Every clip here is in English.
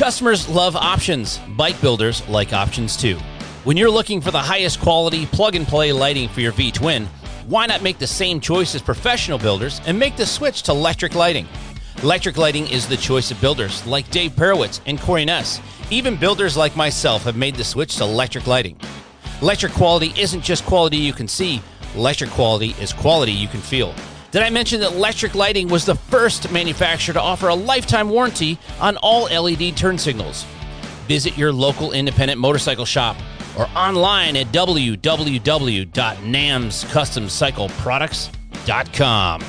Customers love options. Bike builders like options too. When you're looking for the highest quality plug and play lighting for your V Twin, why not make the same choice as professional builders and make the switch to electric lighting? Electric lighting is the choice of builders like Dave Perewitz and Cory Ness. Even builders like myself have made the switch to electric lighting. Electric quality isn't just quality you can see, electric quality is quality you can feel. Did I mention that Electric Lighting was the first manufacturer to offer a lifetime warranty on all LED turn signals? Visit your local independent motorcycle shop or online at www.namzcustomcycleproducts.com.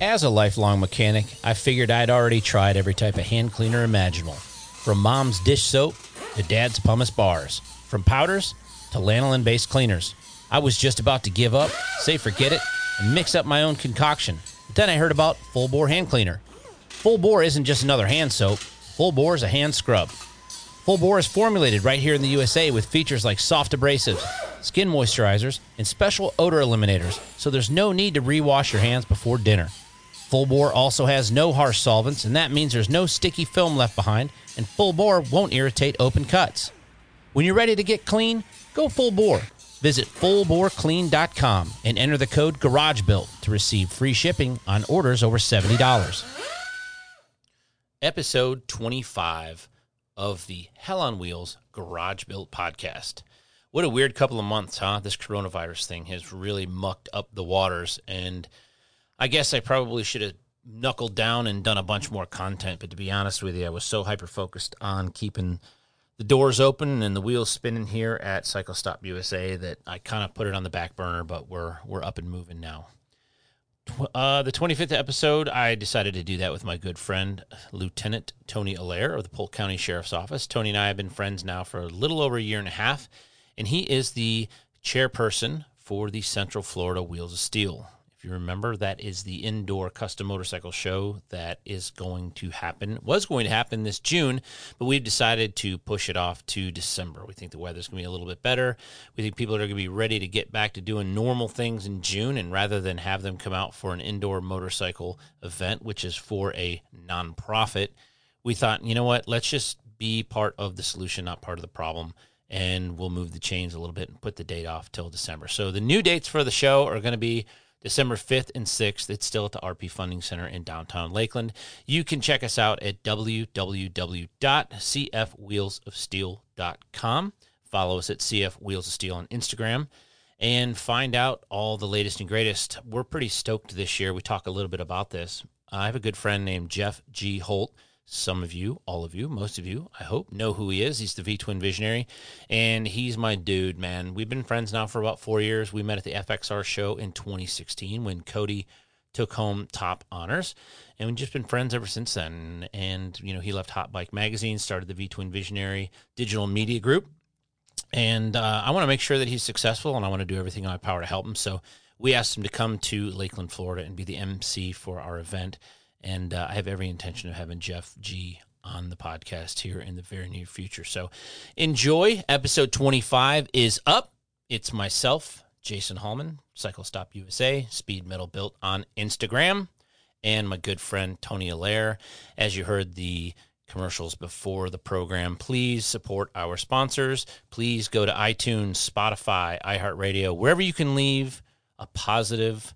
As a lifelong mechanic, I figured I'd already tried every type of hand cleaner imaginable. From mom's dish soap to dad's pumice bars, from powders to lanolin based cleaners. I was just about to give up, say forget it, and mix up my own concoction. But then I heard about Full Bore Hand Cleaner. Full Bore isn't just another hand soap, Full Bore is a hand scrub. Full Bore is formulated right here in the USA with features like soft abrasives, skin moisturizers, and special odor eliminators, so there's no need to rewash your hands before dinner. Full Bore also has no harsh solvents, and that means there's no sticky film left behind, and Full Bore won't irritate open cuts. When you're ready to get clean, go full bore. Visit fullboreclean.com and enter the code GarageBuilt to receive free shipping on orders over $70. Episode 25 of the Hell on Wheels Garage Built podcast. What a weird couple of months, huh? This coronavirus thing has really mucked up the waters. And I guess I probably should have knuckled down and done a bunch more content. But to be honest with you, I was so hyper focused on keeping the doors open and the wheels spinning here at Cycle Stop USA that I kind of put it on the back burner, but we're we're up and moving now. Uh, the 25th episode, I decided to do that with my good friend, Lieutenant Tony Allaire of the Polk County Sheriff's Office. Tony and I have been friends now for a little over a year and a half, and he is the chairperson for the Central Florida Wheels of Steel. If you remember, that is the indoor custom motorcycle show that is going to happen, was going to happen this June, but we've decided to push it off to December. We think the weather's going to be a little bit better. We think people are going to be ready to get back to doing normal things in June, and rather than have them come out for an indoor motorcycle event, which is for a nonprofit, we thought, you know what, let's just be part of the solution, not part of the problem and we'll move the chains a little bit and put the date off till December. So the new dates for the show are going to be December 5th and 6th. It's still at the RP Funding Center in downtown Lakeland. You can check us out at www.cfwheelsofsteel.com. Follow us at CF Wheels of Steel on Instagram and find out all the latest and greatest. We're pretty stoked this year. We talk a little bit about this. I have a good friend named Jeff G. Holt some of you, all of you, most of you, I hope, know who he is. He's the V Twin Visionary, and he's my dude, man. We've been friends now for about four years. We met at the FXR show in 2016 when Cody took home top honors, and we've just been friends ever since then. And, you know, he left Hot Bike Magazine, started the V Twin Visionary digital media group, and uh, I want to make sure that he's successful, and I want to do everything in my power to help him. So we asked him to come to Lakeland, Florida, and be the MC for our event and uh, I have every intention of having Jeff G on the podcast here in the very near future. So enjoy. Episode 25 is up. It's myself, Jason Hallman, Cycle Stop USA, Speed Metal Built on Instagram, and my good friend Tony Allaire. As you heard the commercials before the program, please support our sponsors. Please go to iTunes, Spotify, iHeartRadio, wherever you can leave a positive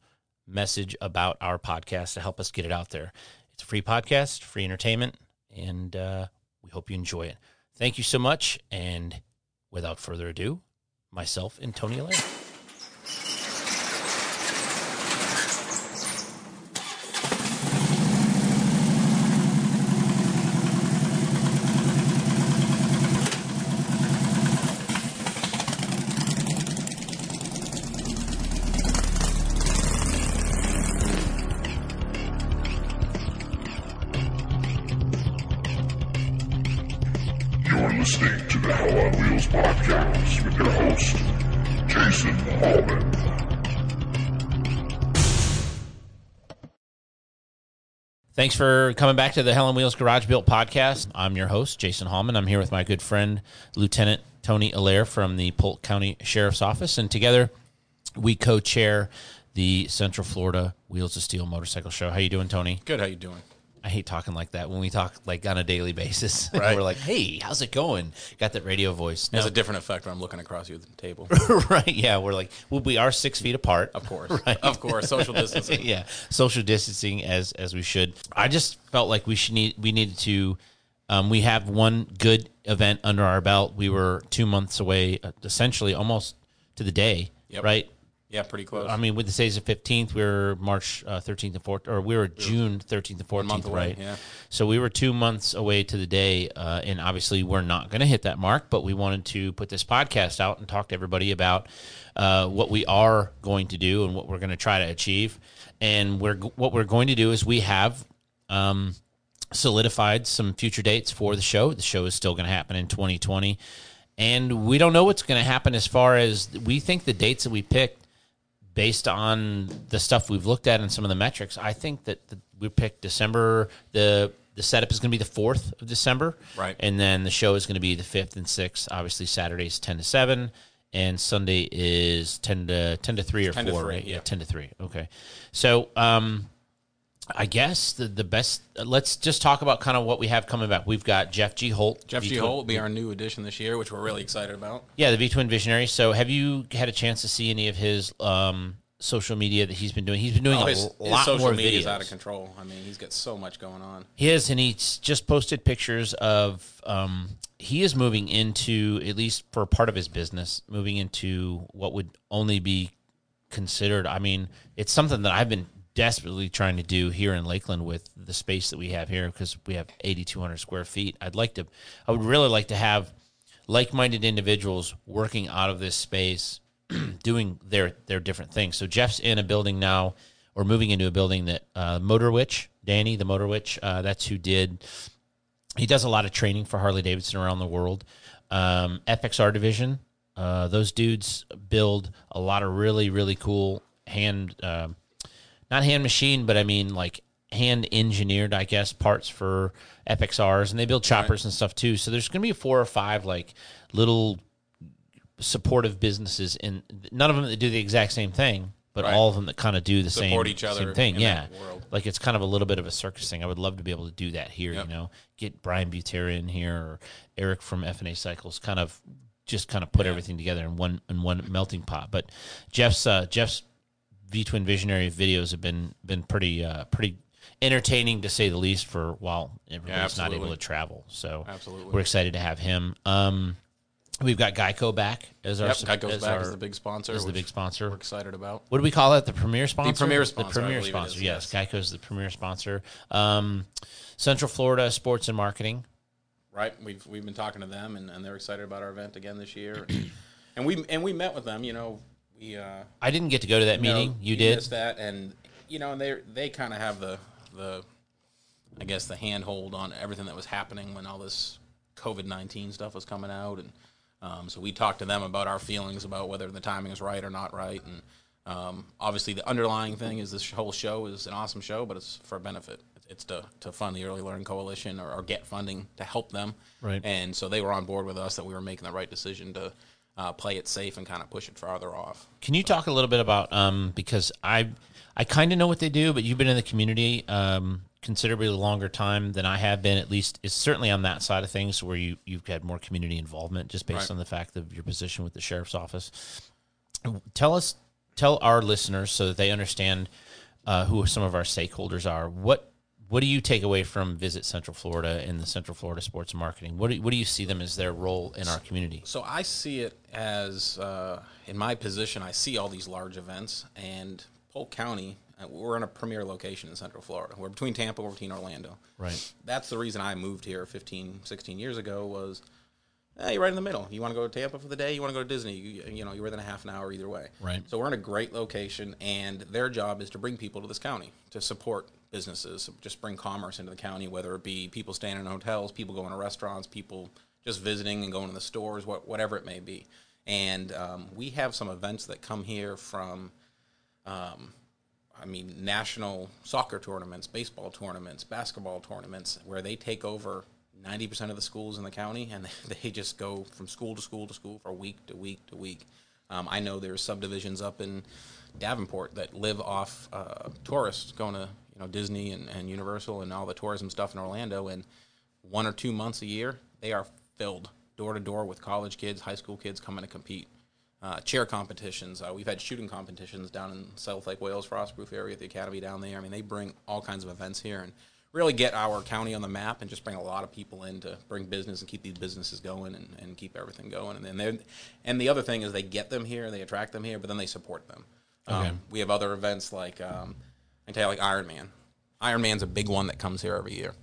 message about our podcast to help us get it out there. It's a free podcast, free entertainment, and uh, we hope you enjoy it. Thank you so much. And without further ado, myself and Tony Allaire. Thanks for coming back to the Hell on Wheels Garage Built podcast. I'm your host, Jason Hallman. I'm here with my good friend, Lieutenant Tony Allaire from the Polk County Sheriff's Office. And together, we co chair the Central Florida Wheels of Steel Motorcycle Show. How you doing, Tony? Good. How you doing? I hate talking like that when we talk like on a daily basis. Right. We're like, "Hey, how's it going?" Got that radio voice. It has No. a different effect when I'm looking across you at the table. right? Yeah, we're like, well, we are six feet apart, Of course. Right? Of course. Social distancing. yeah, social distancing as as we should. I just felt like we should need we needed to. Um, we have one good event under our belt. We were two months away, uh, essentially almost to the day, Yep. right? Yeah, pretty close. I mean, with the days of fifteenth, we were March uh, thirteenth and fourteenth, or we were June thirteenth and fourteenth, away, right? yeah. So we were two months away to the day, uh, and obviously we're not going to hit that mark. But we wanted to put this podcast out and talk to everybody about uh, what we are going to do and what we're going to try to achieve. And we're what we're going to do is we have um, solidified some future dates for the show. The show is still going to happen in 2020. And we don't know what's going to happen as far as we think the dates that we picked based on the stuff we've looked at and some of the metrics. I think that the, we picked December the the setup is going to be the 4th of December. Right. And then the show is going to be the 5th and 6th. Obviously Saturday's 10 to 7 and Sunday is 10 to 10 to 3 or 10 4, to 3, right? yeah. 10 to 3. Okay. So, um I guess the the best. Let's just talk about kind of what we have coming back. We've got Jeff G. Holt. Jeff G. V-twin- Holt will be our new addition this year, which we're really excited about. Yeah, the V Twin Visionary. So, have you had a chance to see any of his um, social media that he's been doing? He's been doing Oh, a his, l- his lot social more media videos. is out of control. I mean, he's got so much going on. He is, and he's just posted pictures of. Um, he is moving into at least for part of his business, moving into what would only be considered. I mean, it's something that I've been desperately trying to do here in Lakeland with the space that we have here because we have 8,200 square feet. I'd like to, I would really like to have like-minded individuals working out of this space, doing their their different things. So Jeff's in a building now, or moving into a building that uh, Motor Witch, Danny the Motor Witch, uh, that's who did he does a lot of training for Harley Davidson around the world. Um, FXR division, uh, those dudes build a lot of really really cool hand, um not hand machine, but I mean like hand engineered, I guess, parts for FXRs, and they build choppers and stuff too. So there's going to be four or five like little supportive businesses, and none of them that do the exact same thing, but Right. all of them that kind of do the same each other same thing. Yeah, like it's kind of a little bit of a circus thing. I would love to be able to do that here. Yep. You know, get Brian Butera in here or Eric from FNA Cycles, kind of just kind of put everything together in one in one melting pot. But Jeff's uh, Jeff's V Twin Visionary videos have been been pretty uh, pretty entertaining to say the least for while everybody's not able to travel. So Absolutely. we're excited to have him. Um, we've got Geico back as our Yep, Geico's as back our- as the big sponsor. as the big sponsor. We're excited about. What do we call it? The premier sponsor. premier sponsor, The premier sponsor. is, yes. yes. Geico's the premier sponsor. Um, Central Florida Sports and Marketing. Right. We've we've been talking to them, and, and they're excited about our event again this year. and we and we met with them. You know, we uh, I didn't get to go to that meeting. know, you did. missed that, and you know, and they they kind of have the the, I guess the handhold on everything that was happening when all this COVID nineteen stuff was coming out, and um, so we talked to them about our feelings about whether the timing is right or not right, and um, obviously the underlying thing is this whole show is an awesome show, but it's for a benefit. It's to, to fund the Early Learning Coalition or, or get funding to help them. Right. And so they were on board with us that we were making the right decision to uh, play it safe and kind of push it farther off. Can you talk a little bit about um, because I I kind of know what they do, but you've been in the community um, considerably longer time than I have been. At least it's certainly on that side of things where you you've had more community involvement, just based Right. on the fact of your position with the sheriff's office. Tell us, tell our listeners so that they understand uh, who some of our stakeholders are. What what do you take away from Visit Central Florida and the Central Florida Sports Marketing? What do, what do you see them as their role in our community? So I see it as, uh, in my position, I see all these large events, and Polk County, uh, we're in a premier location in Central Florida. We're between Tampa, we're between Orlando. Right. That's the reason I moved here 15, 16 years ago was, hey, you're right in the middle. You want to go to Tampa for the day? You want to go to Disney? You, you know, you're within a half an hour either way. Right. So we're in a great location, and their job is to bring people to this county to support businesses, just bring commerce into the county, whether it be people staying in hotels, people going to restaurants, people just visiting and going to the stores, what, whatever it may be. And um, we have some events that come here from I mean, national soccer tournaments, baseball tournaments, basketball tournaments, where they take over 90% of the schools in the county and they just go from school to school to school for week to week to week. Um, I know there are subdivisions up in Davenport that live off uh, tourists going to you know Disney and, and Universal and all the tourism stuff in Orlando, and one or two months a year they are filled door to door with college kids, high school kids coming to compete. Uh, chair competitions. Uh, we've had shooting competitions down in South Lake Wales, Frostproof area at the academy down there. I mean, they bring all kinds of events here and really get our county on the map and just bring a lot of people in to bring business and keep these businesses going and, and keep everything going. And then and the other thing is they get them here, they attract them here, but then they support them. Okay. Um, we have other events like um, I tell you like Iron Man. Iron Man's a big one that comes here every year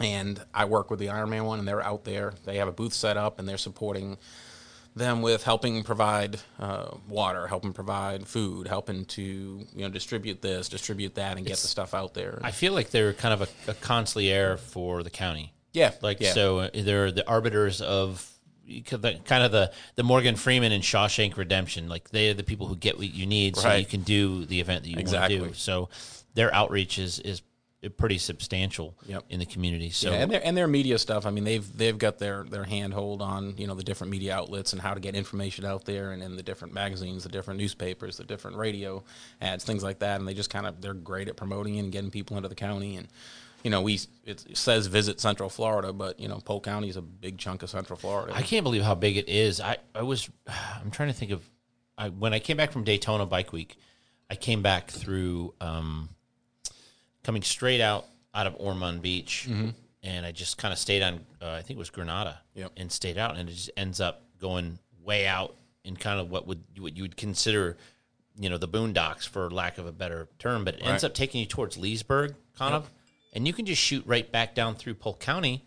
and I work with the Ironman one, and they're out there. They have a booth set up, and they're supporting them with helping provide uh, water, helping provide food, helping to you know distribute this, distribute that, and get the stuff out there. I feel like they're kind of a, a consigliere for the county. yeah, Like yeah. so, uh, they're the arbiters of kind of the the Morgan Freeman and Shawshank Redemption. Like they are the people who get what you need, so you can do the event that you Exactly. want to do. So their outreach is is pretty substantial Yep. in the community. So Yeah, and their and their media stuff. I mean, they've they've got their their handhold on you know the different media outlets and how to get information out there, and in the different magazines, the different newspapers, the different radio ads, things like that. And they just kind of they're great at promoting it and getting people into the county. And you know, we it says visit Central Florida, but you know, Polk County is a big chunk of Central Florida. I can't believe how big it is. I, I was I'm trying to think of I, when I came back from Daytona Bike Week. I came back through um, coming straight out out of Ormond Beach, and I just kind of stayed on. Uh, I think it was Granada, Yep. and stayed out, and it just ends up going way out in kind of what would what you would consider, you know, the boondocks for lack of a better term, but it ends up taking you towards Leesburg, kind of, and you can just shoot right back down through Polk County.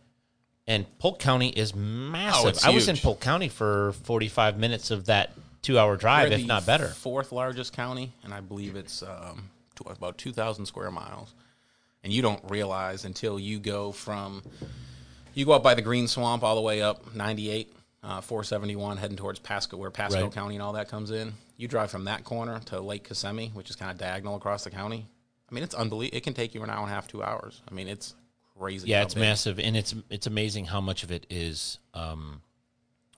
And Polk County is massive. Oh, I was in. Polk County for 45 minutes of that two hour drive, if not better. Fourth largest county, and I believe it's um, about two thousand square miles. And you don't realize until you go from you go up by the Green Swamp all the way up ninety eight, uh, four seventy one, heading towards Pasco, where Pasco Right. County and all that comes in. You drive from that corner to Lake Kissimmee, which is kind of diagonal across the county. I mean, it's unbelievable. It can take you an hour and a half, two hours. I mean, it's crazy. Yeah, it's big- massive, and it's it's amazing how much of it is um,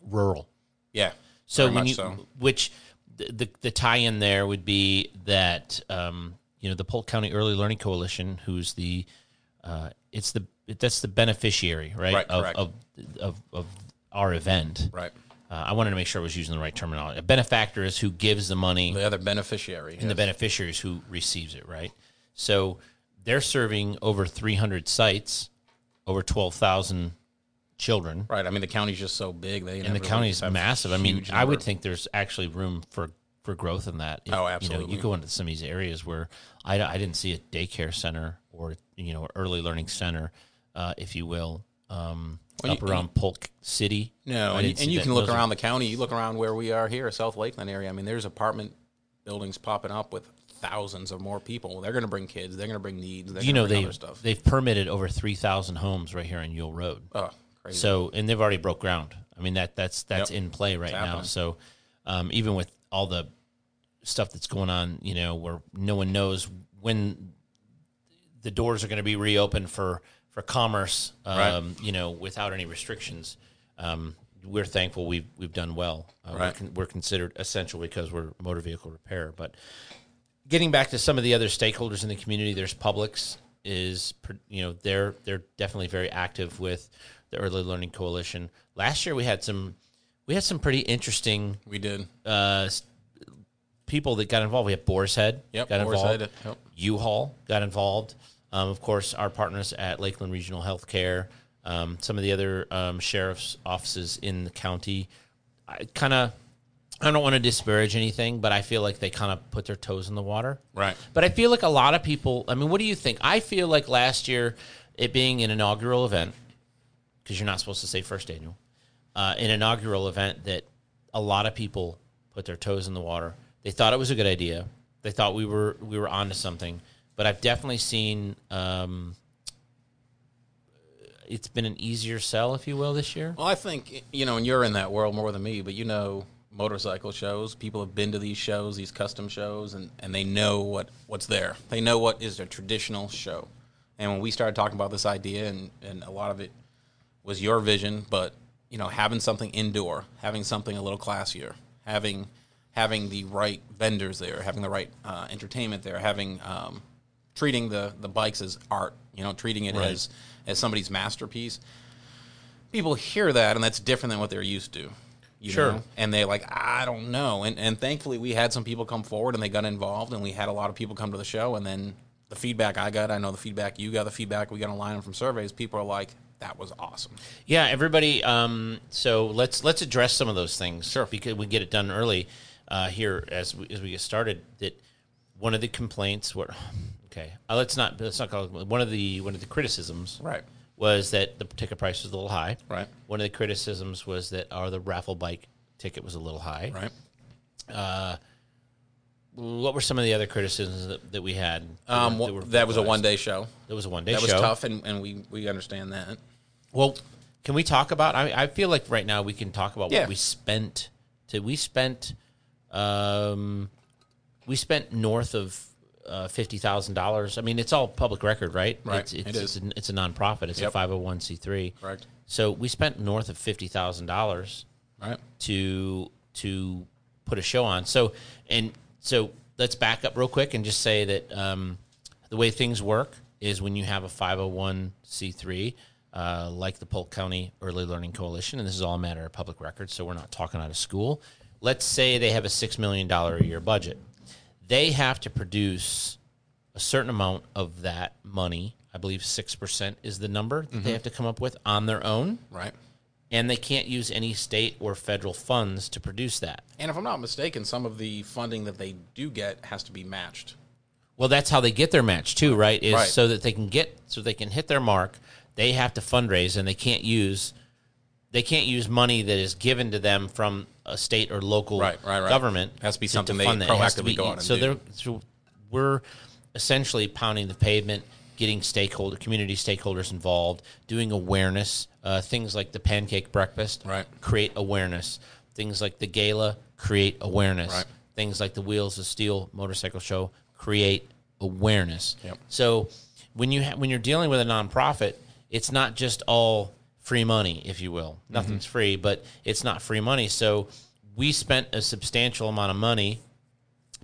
rural. Yeah. So when much you, so. which the, the the tie-in there would be that um, you know the Polk County Early Learning Coalition, who's the uh, it's the that's the beneficiary, right, Right, of, of of of our event. Right. Uh, I wanted to make sure I was using the right terminology. A benefactor is who gives the money, The other beneficiary. and the beneficiary is who receives it, right? So they're serving over 300 sites, over 12,000 children, Right. I mean, the county's just so big. They and the county is massive. I mean, I would think there's actually room for for growth in that. If, Oh, You know, absolutely. you go into some of these areas where I, I didn't see a daycare center or you know early learning center, uh, if you will, um, Well, up you- around Polk City. No, and, and you that. can look Those are- around the county. You look around where we are here, South Lakeland area. I mean, there's apartment buildings popping up with thousands of more people. They're going to bring kids. They're going to bring needs. They're you know, they, they've permitted over 3,000 homes right here on Yule Road. oh, crazy. So, and they've already broke ground. I mean that that's that's Yep. in play right now. happening. So, um, even with all the stuff that's going on, you know, where no one knows when the doors are going to be reopened for for commerce, um, Right. you know, without any restrictions. Um, we're thankful we've we've done well. Uh, we're, con- we're considered essential because we're motor vehicle repair. But getting back to some of the other stakeholders in the community, there's Publix is you know they're they're definitely very active with the Early Learning Coalition. Last year we had some we had some pretty interesting we did. uh, people that got involved. We had Boar's Head Yep, got Boar's involved. Head, yep. U-Haul got involved. Um, of course, our partners at Lakeland Regional Healthcare, um, some of the other um, sheriff's offices in the county. I kind of, I don't want to disparage anything, but I feel like they kind of put their toes in the water. Right. But I feel like a lot of people. I mean, what do you think? I feel like last year, it being an inaugural event, because you're not supposed to say first annual, uh, an inaugural event that a lot of people put their toes in the water. They thought it was a good idea. They thought we were we were onto something. But I've definitely seen um, it's been an easier sell, if you will, this year. Well, I think you know, and you're in that world more than me, but you know, motorcycle shows. People have been to these shows, these custom shows, and and they know what what's there. They know what is a traditional show. And when we started talking about this idea, and and a lot of it was your vision, but you know, having something indoor, having something a little classier, having having the right vendors there, having the right uh, entertainment there, having um, treating the the bikes as art, you know, treating it Right. as as somebody's masterpiece. People hear that, and that's different than what they're used to. You Sure. know? And they're like, I don't know. And and thankfully, we had some people come forward and they got involved, and we had a lot of people come to the show. And then the feedback I got, I know the feedback you got, the feedback we got online from surveys. People are like, that was awesome. Yeah, everybody. Um, so let's let's address some of those things. Sure. Because we get it done early uh, here as we, as we get started. That one of the complaints were okay. Uh, let's not let's not call it one of the one of the criticisms. Right. Was that the ticket price was a little high? Right. One of the criticisms was that our the raffle bike ticket was a little high. Right. What were some of the other criticisms that, that we had? Um, that were that was a one day show. That was a one day That show. was tough, and, and we, we understand that. Well, can we talk about? I, I feel like right now we can talk about Yeah. what we spent. To we spent, um, we spent north of uh, fifty thousand dollars. I mean, it's all public record, right? Right. It's, it's, It it's is. a, it's a nonprofit. It's a five hundred one c three. Correct. So we spent north of fifty thousand dollars Right. to to put a show on. So and so let's back up real quick and just say that um, the way things work is when you have a 501c3 uh, like the Polk County Early Learning Coalition, and this is all a matter of public record, so we're not talking out of school. Let's say they have a six million dollar a year budget. They have to produce a certain amount of that money. I believe six percent is the number that they have to come up with on their own Right. And they can't use any state or federal funds to produce that. And if I'm not mistaken, some of the funding that they do get has to be matched. Well, that's how they get their match too, right? Is Right. so that they can get so they can hit their mark. They have to fundraise, and they can't use they can't use money that is given to them from a state or local Right, right, government. Has to be to something they to proactively be- go out and so do. they're so we're essentially pounding the pavement, getting stakeholder community stakeholders involved, doing awareness. Uh, things like the pancake breakfast, Right. create awareness. Things like the gala create awareness. Right. Things like the Wheels of Steel motorcycle show create awareness. Yep. So when you ha- when you're dealing with a nonprofit, it's not just all free money, if you will. Nothing's free, but it's not free money. So we spent a substantial amount of money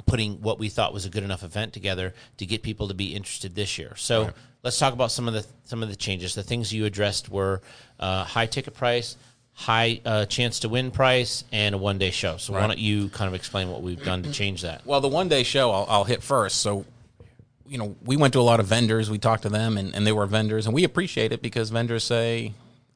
putting what we thought was a good enough event together to get people to be interested this year. So let's talk about some of the some of the changes. The things you addressed were uh, high ticket price, high uh, chance to win price, and a one day show. So why don't you kind of explain what we've done to change that? Well, the one day show I'll, I'll hit first. So, you know, we went to a lot of vendors. We talked to them, and, and they were vendors, and we appreciate it because vendors say "Eh,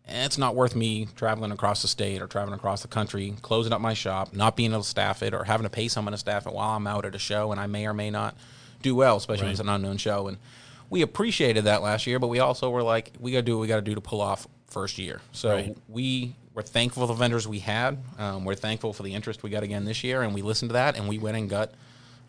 it's not worth me traveling across the state or traveling across the country, closing up my shop, not being able to staff it, or having to pay someone to staff it while I'm out at a show, and I may or may not do well, especially when it's an unknown show. And we appreciated that last year, but we also were like, we got to do what we got to do to pull off first year. So Right. we were thankful for the vendors we had. Um, we're thankful for the interest we got again this year, and we listened to that, and we went and got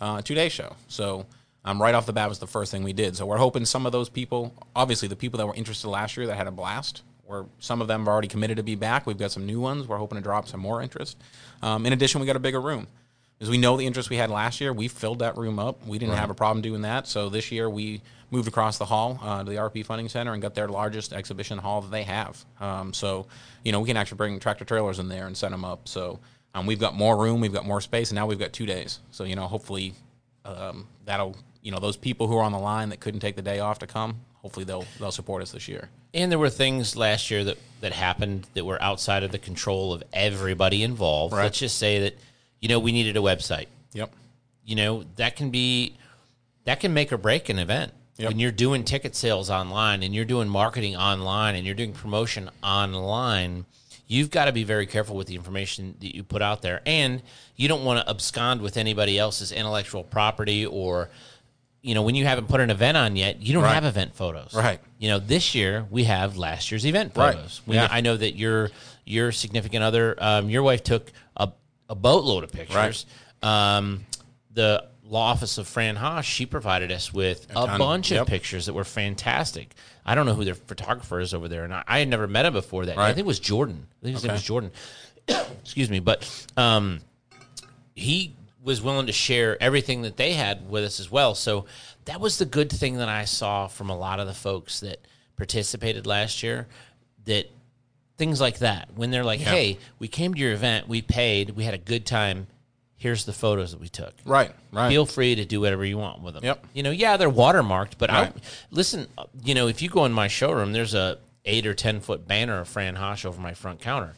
uh, a two day show. So um, right off the bat was the first thing we did. So we're hoping some of those people, obviously the people that were interested last year that had a blast, or some of them have already committed to be back. We've got some new ones. We're hoping to drop some more interest. Um, in addition, we got a bigger room. Because we know the interest we had last year, we filled that room up. We didn't have a problem doing that. So this year we moved across the hall uh, to the RP Funding Center and got their largest exhibition hall that they have. Um, so, you know, we can actually bring tractor trailers in there and set them up. So um, we've got more room, we've got more space, and now we've got two days. So, you know, hopefully um, that'll, you know, those people who are on the line that couldn't take the day off to come, hopefully they'll they'll support us this year. And there were things last year that, that happened that were outside of the control of everybody involved. Right. Let's just say that, you know, we needed a website. Yep. You know, that can be that can make or break an event. Yep. When you're doing ticket sales online and you're doing marketing online and you're doing promotion online, you've got to be very careful with the information that you put out there. And you don't want to abscond with anybody else's intellectual property or you know, when you haven't put an event on yet, you don't Right. have event photos. Right. You know, this year we have last year's event Right. photos. We, Yeah. I know that your your significant other, um, your wife took a, a boatload of pictures. Right. Um, the law office of Fran Haasch, she provided us with a, ton. bunch of Yep. pictures that were fantastic. I don't know who their photographer is over there, and I, I had never met him before that. I think it was Jordan. I think his name Okay. was Jordan. Excuse me, but um, he was willing to share everything that they had with us as well. So that was the good thing that I saw from a lot of the folks that participated last year. That things like that, when they're like, Yeah. "Hey, we came to your event, we paid, we had a good time. here's the photos that we took. Right, right. Feel free to do whatever you want with them. Yep. You know, yeah, they're watermarked, but I listen. You know, if you go in my showroom, there's a eight or ten foot banner of Fran Haasch over my front counter.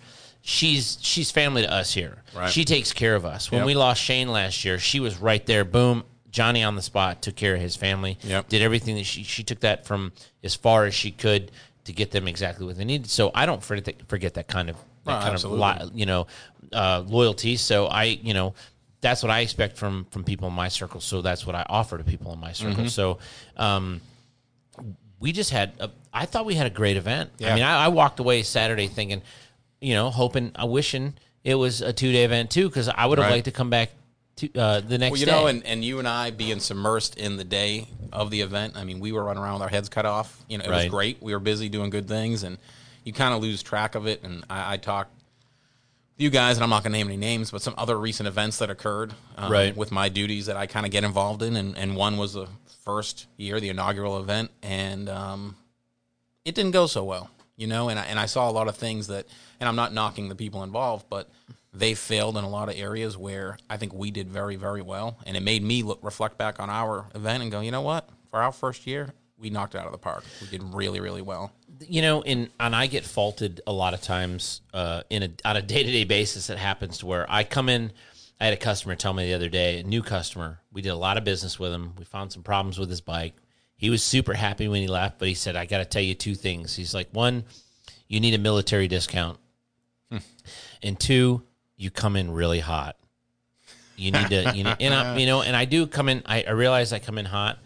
She's she's family to us here. Right. She takes care of us. When Yep. we lost Shane last year, she was right there. Boom. Johnny on the spot took care of his family. Yep. Did everything that she she took that from as far as she could to get them exactly what they needed. So I don't forget that, forget that kind of that Oh, kind absolutely. of you know uh, loyalty. So I you know that's what I expect from from people in my circle. So that's what I offer to people in my circle. Mm-hmm. So um, we just had a, I thought we had a great event. I mean, I, I walked away Saturday thinking, you know, hoping, I wishing it was a two day event too, because I would have Right. liked to come back to uh, the next Well, you day. know, and, and you and I being submersed in the day of the event, I mean, we were running around with our heads cut off. You know, it was great. We were busy doing good things, and you kind of lose track of it. And I, I talked to you guys, and I'm not going to name any names, but some other recent events that occurred um, Right. with my duties that I kind of get involved in. And, and one was the first year, the inaugural event, and um, it didn't go so well, you know. And I, and I saw a lot of things that, and I'm not knocking the people involved, but they failed in a lot of areas where I think we did very, very well. And it made me look reflect back on our event and go, you know what? For our first year, we knocked it out of the park. We did really, really well. you know, in and I get faulted a lot of times uh, in a on a day to day basis. It happens to where I come in. I had a customer tell me the other day, a new customer. We did a lot of business with him. We found some problems with his bike. He was super happy when he left, but he said, "I got to tell you two things." He's like, "One, you need a military discount, and two, you come in really hot. You need to, you know, and I, you know, and I do come in. I, I realize I come in hot,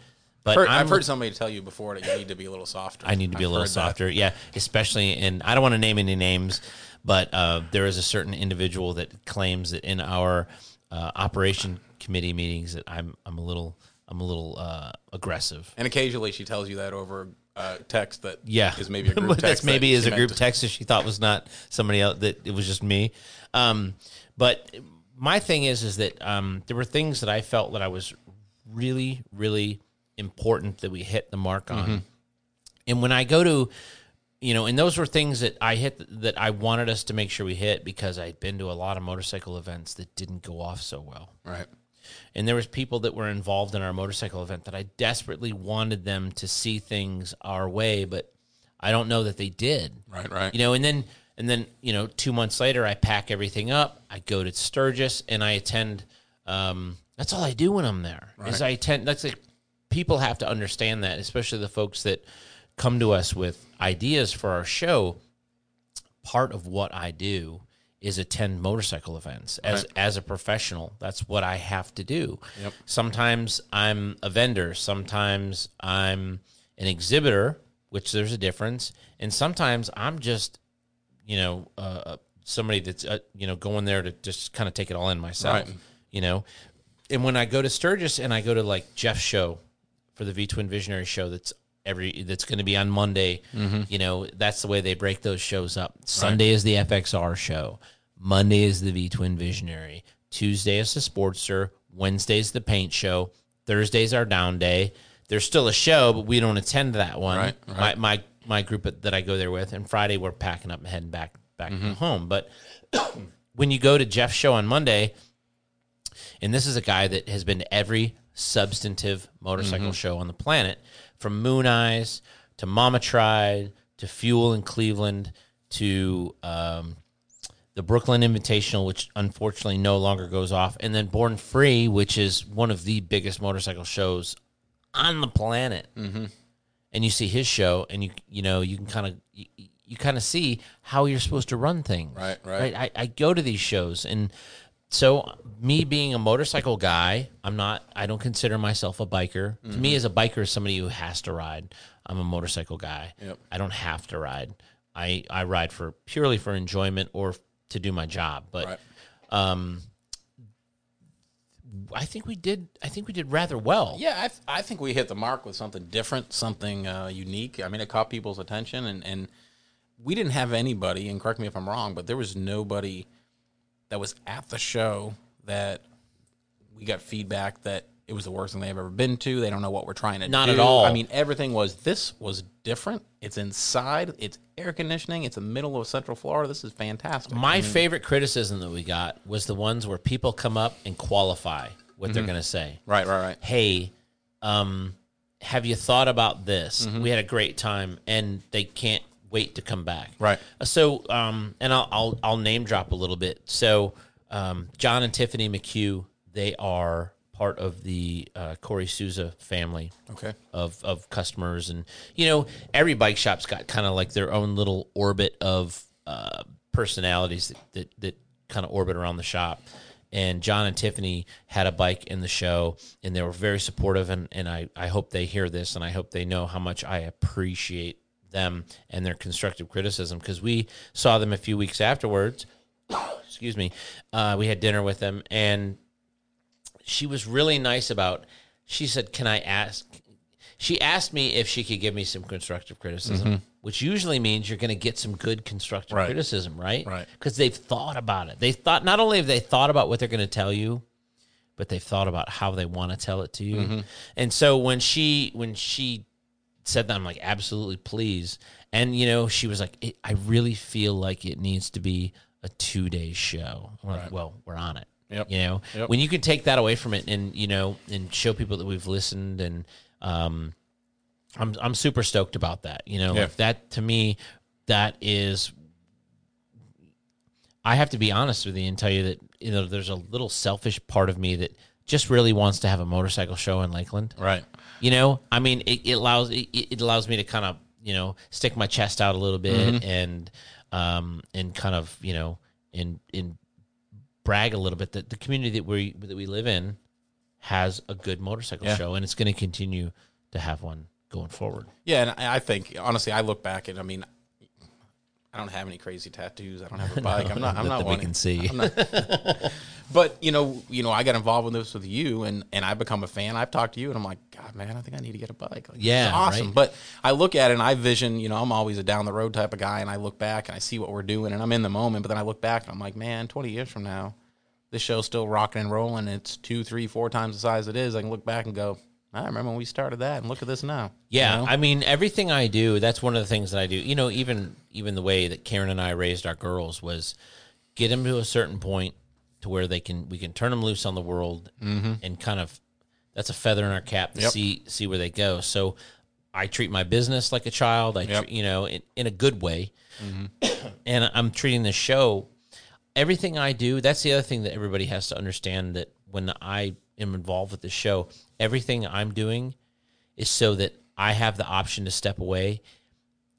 but Heard- I've heard somebody tell you before that you need to be a little softer. I need to be I've a little heard that. softer. Yeah, especially in I don't want to name any names, but uh, there is a certain individual that claims that in our uh, operation committee meetings that I'm I'm a little I'm a little uh, aggressive. And occasionally she tells you that over uh, text that Yeah, is maybe a group text. that's maybe that is a group to- text that she thought was not somebody else that it was just me. Um, but my thing is is that um, there were things that I felt that I was really really important that we hit the mark on. Mm-hmm. And when I go to you know, and those were things that I hit that I wanted us to make sure we hit because I'd been to a lot of motorcycle events that didn't go off so well Right. And there was people that were involved in our motorcycle event that I desperately wanted them to see things our way, but I don't know that they did. Right, right. You know, and then and then you know, two months later, I pack everything up. I go to Sturgis and I attend. Um, that's all I do when I'm there. Is I attend. That's like people have to understand that, especially the folks that come to us with ideas for our show part of what I do is attend motorcycle events as as a professional. That's what I have to do. Yep. Sometimes I'm a vendor, sometimes I'm an exhibitor, which there's a difference, and sometimes I'm just you know uh, somebody that's uh, you know going there to just kind of take it all in myself. Right. You know, and when I go to Sturgis and I go to like Jeff's show for the V Twin Visionary show that's every that's going to be on Monday. Mm-hmm. You know, that's the way they break those shows up. Sunday is the FXR show. Monday is the V Twin Visionary. Tuesday is the Sportster. Wednesday is the paint show. Thursday's our down day. There's still a show, but we don't attend that one. Right, right. My, my my group that I go there with, and Friday we're packing up and heading back back mm-hmm. home. But when you go to Jeff's show on Monday, and this is a guy that has been to every substantive motorcycle mm-hmm. show on the planet, from Mooneyes to Mama Tried to Fuel in Cleveland to um, the Brooklyn Invitational, which unfortunately no longer goes off, and then Born Free, which is one of the biggest motorcycle shows on the planet. Mm-hmm. And you see his show, and you you know you can kind of you, you kind of see how you're supposed to run things. Right, right. I, I go to these shows, and so me being a motorcycle guy, I'm not. I don't consider myself a biker. To Mm-hmm. me, as a biker, is somebody who has to ride. I'm a motorcycle guy. Yep. I don't have to ride. I I ride for purely for enjoyment or to do my job. But Right. um, I think we did. I think we did rather well. Yeah, I, th- I think we hit the mark with something different, something uh, unique. I mean, it caught people's attention, and, and we didn't have anybody, and correct me if I'm wrong, but there was nobody that was at the show that we got feedback that it was the worst thing they've ever been to. They don't know what we're trying to do. Not do. at all. I mean, everything was this was different. It's inside. It's air conditioning. It's the middle of Central Florida. This is fantastic. My favorite criticism that we got was the ones where people come up and qualify what Mm-hmm. they're going to say. right, right, right. Hey, um, have you thought about this? Mm-hmm. We had a great time, and they can't wait to come back. Right. So, um, and I'll, I'll I'll name drop a little bit. So, um, John and Tiffany McHugh, they are part of the uh, Corey Souza family Okay. of of customers, and you know every bike shop's got kind of like their own little orbit of uh, personalities that that, that kind of orbit around the shop. And John and Tiffany had a bike in the show, and they were very supportive. And, and I, I hope they hear this, and I hope they know how much I appreciate them and their constructive criticism because we saw them a few weeks afterwards. Excuse me. Uh, we had dinner with them, and she was really nice about she said can i ask she asked me if she could give me some constructive criticism which usually means you're going to get some good constructive Mm-hmm. Right. criticism right Right. because they've thought about it they thought not only have they thought about what they're going to tell you but they've thought about how they want to tell it to you Mm-hmm. and so when she when she said that i'm like absolutely please and you know she was like it, i really feel like it needs to be a two day show we're like well we're on it Yep. you know Yep. when you can take that away from it and you know and show people that we've listened and um i'm i'm super stoked about that you know Yeah. like that to me that is i have to be honest with you and tell you that you know there's a little selfish part of me that just really wants to have a motorcycle show in lakeland Right. You know i mean it, it allows it, it allows me to kind of you know stick my chest out a little bit and um and kind of you know and and brag a little bit that the community that we that we live in has a good motorcycle Yeah. show and it's going to continue to have one going forward Yeah, and I think honestly, I look back and I mean, I don't have any crazy tattoos. I don't have a bike. I'm not. I'm not that we can see But you know, you know, I got involved with this with you, and and I become a fan. I've talked to you, and I'm like, God, man, I think I need to get a bike. Like, Yeah, awesome. right. But I look at it and I vision. You know, I'm always a down the road type of guy, and I look back and I see what we're doing, and I'm in the moment. But then I look back and I'm like, man, 20 years from now, this show's still rocking and rolling. It's two, three, four times the size it is. I can look back and go, I remember when we started that, and look at this now. You Yeah, know? I mean everything I do. That's one of the things that I do. You know, even even the way that Karen and I raised our girls was get them to a certain point to where they can we can turn them loose on the world mm-hmm. and kind of that's a feather in our cap to Yep. see see where they go. So I treat my business like a child. I Yep. treat, you know in, in a good way, mm-hmm. and I'm treating the show everything I do, that's the other thing that everybody has to understand that when I am involved with the show, everything I'm doing is so that I have the option to step away.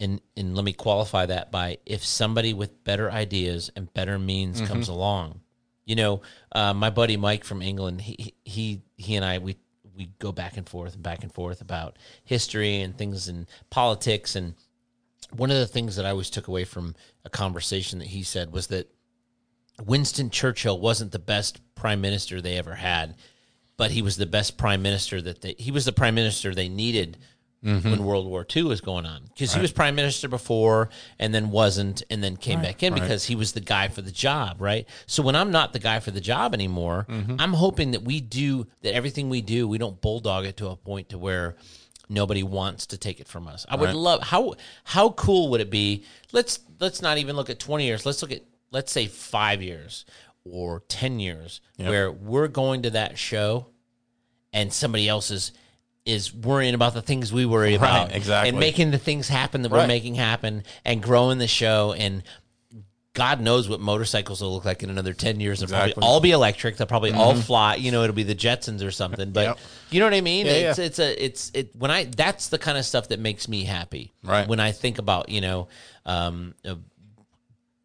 And, and let me qualify that by if somebody with better ideas and better means comes along. You know, uh, my buddy Mike from England, he, he he and I we we go back and forth and back and forth about history and things and politics and one of the things that I always took away from a conversation that he said was that Winston Churchill wasn't the best prime minister they ever had, but he was the best prime minister that they he was the prime minister they needed mm-hmm. when World War II was going on because he was prime minister before and then wasn't and then came back in because he was the guy for the job, right? So when I'm not the guy for the job anymore, mm-hmm. I'm hoping that we do that everything we do, we don't bulldog it to a point to where nobody wants to take it from us. I would Right. love how how cool would it be? Let's let's not even look at 20 years. Let's look at let's say 5 years or 10 years where we're going to that show and somebody else is is worrying about the things we worry about exactly. and making the things happen that we're making happen and growing the show and God knows what motorcycles will look like in another 10 years. They'll Exactly. probably all be electric. They'll probably all fly. You know, it'll be the Jetsons or something. But Yep. you know what I mean? Yeah, it's, yeah. it's a, it's, it, when I, that's the kind of stuff that makes me happy. Right. When I think about, you know, um, uh,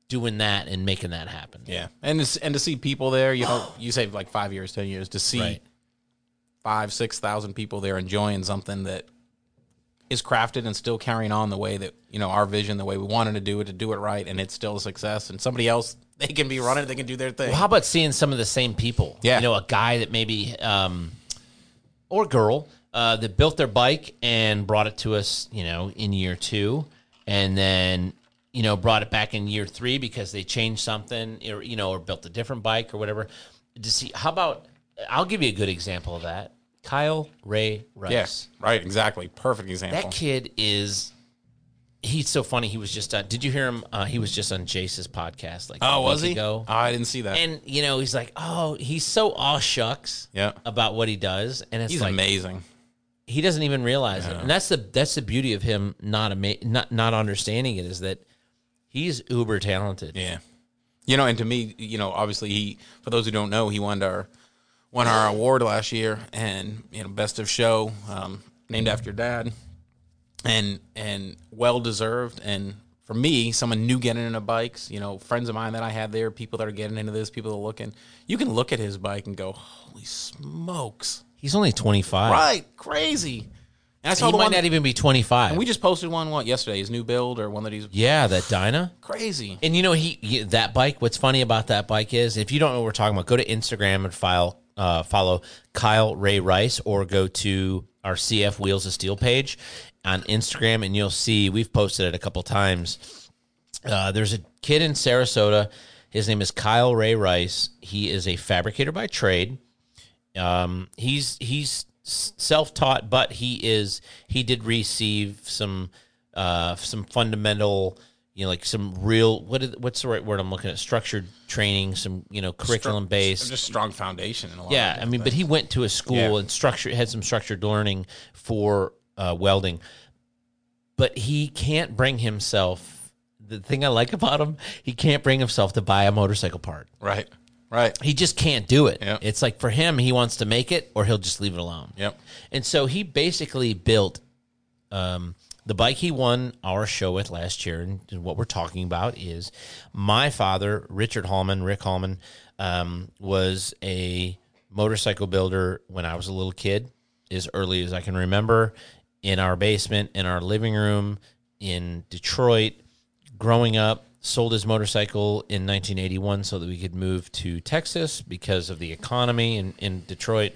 doing that and making that happen. Yeah, and to, and to see people there, you know, you say like five years, ten years, to see Right. five, six thousand people there enjoying something that is crafted and still carrying on the way that you know our vision, the way we wanted to do it, to do it right, and it's still a success. And somebody else, they can be running, they can do their thing. Well, how about seeing some of the same people? Yeah. You know, a guy that maybe, um, or girl uh, that built their bike and brought it to us, you know, in year two, and then, you know, brought it back in year three because they changed something, or, you know, or built a different bike or whatever. To see, how about, I'll give you a good example of that. Kyle Ray Rice. Yes, right, exactly. Perfect example. That kid is. He's so funny. He was just. Uh, did you hear him? Uh, he was just on Jace's podcast. Like, a oh, was he? Ago. Oh, I didn't see that. And you know, he's like, oh, he's so aw shucks. Yeah. About what he does, and it's He's like amazing. he doesn't even realize it. And that's the that's the beauty of him not ama- not not understanding it is that he's uber talented. Yeah. You know, and to me, you know, obviously he for those who don't know, he won our won our award last year and you know, best of show, um, named after your dad. And and well deserved and for me, someone new getting into bikes, you know, friends of mine that I had there, people that are getting into this, people that are looking, you can look at his bike and go, Holy smokes. He's only twenty five. Right, crazy. And I saw He might not even be twenty five. we just posted one what yesterday, his new build or one that he's yeah, that Dyna. crazy. And you know he, he- that bike. What's funny about that bike is if you don't know what we're talking about, go to Instagram and file uh, follow Kyle Ray Rice or go to our CF Wheels of Steel page on Instagram and you'll see we've posted it a couple times. Uh, there's a kid in Sarasota. His name is Kyle Ray Rice. He is a fabricator by trade. Um, he's he's self taught, but he is he did receive some uh, some fundamental, you know, like some real what is, what's the right word I'm looking at? Structured training, some you know curriculum based. just strong foundation in a lot Yeah, I mean, but he went to a school Yeah. and structure had some structured learning for uh, welding, but he can't bring himself. The thing I like about him, he can't bring himself to buy a motorcycle part. Right. Right. He just can't do it. Yep. It's like for him, he wants to make it or he'll just leave it alone. Yep. And so he basically built um, the bike he won our show with last year. And what we're talking about is my father, Richard Hallman, Rick Hallman, um, was a motorcycle builder when I was a little kid, as early as I can remember, in our basement, in our living room in Detroit. Growing up, sold his motorcycle in 1981 so that we could move to Texas because of the economy in, in Detroit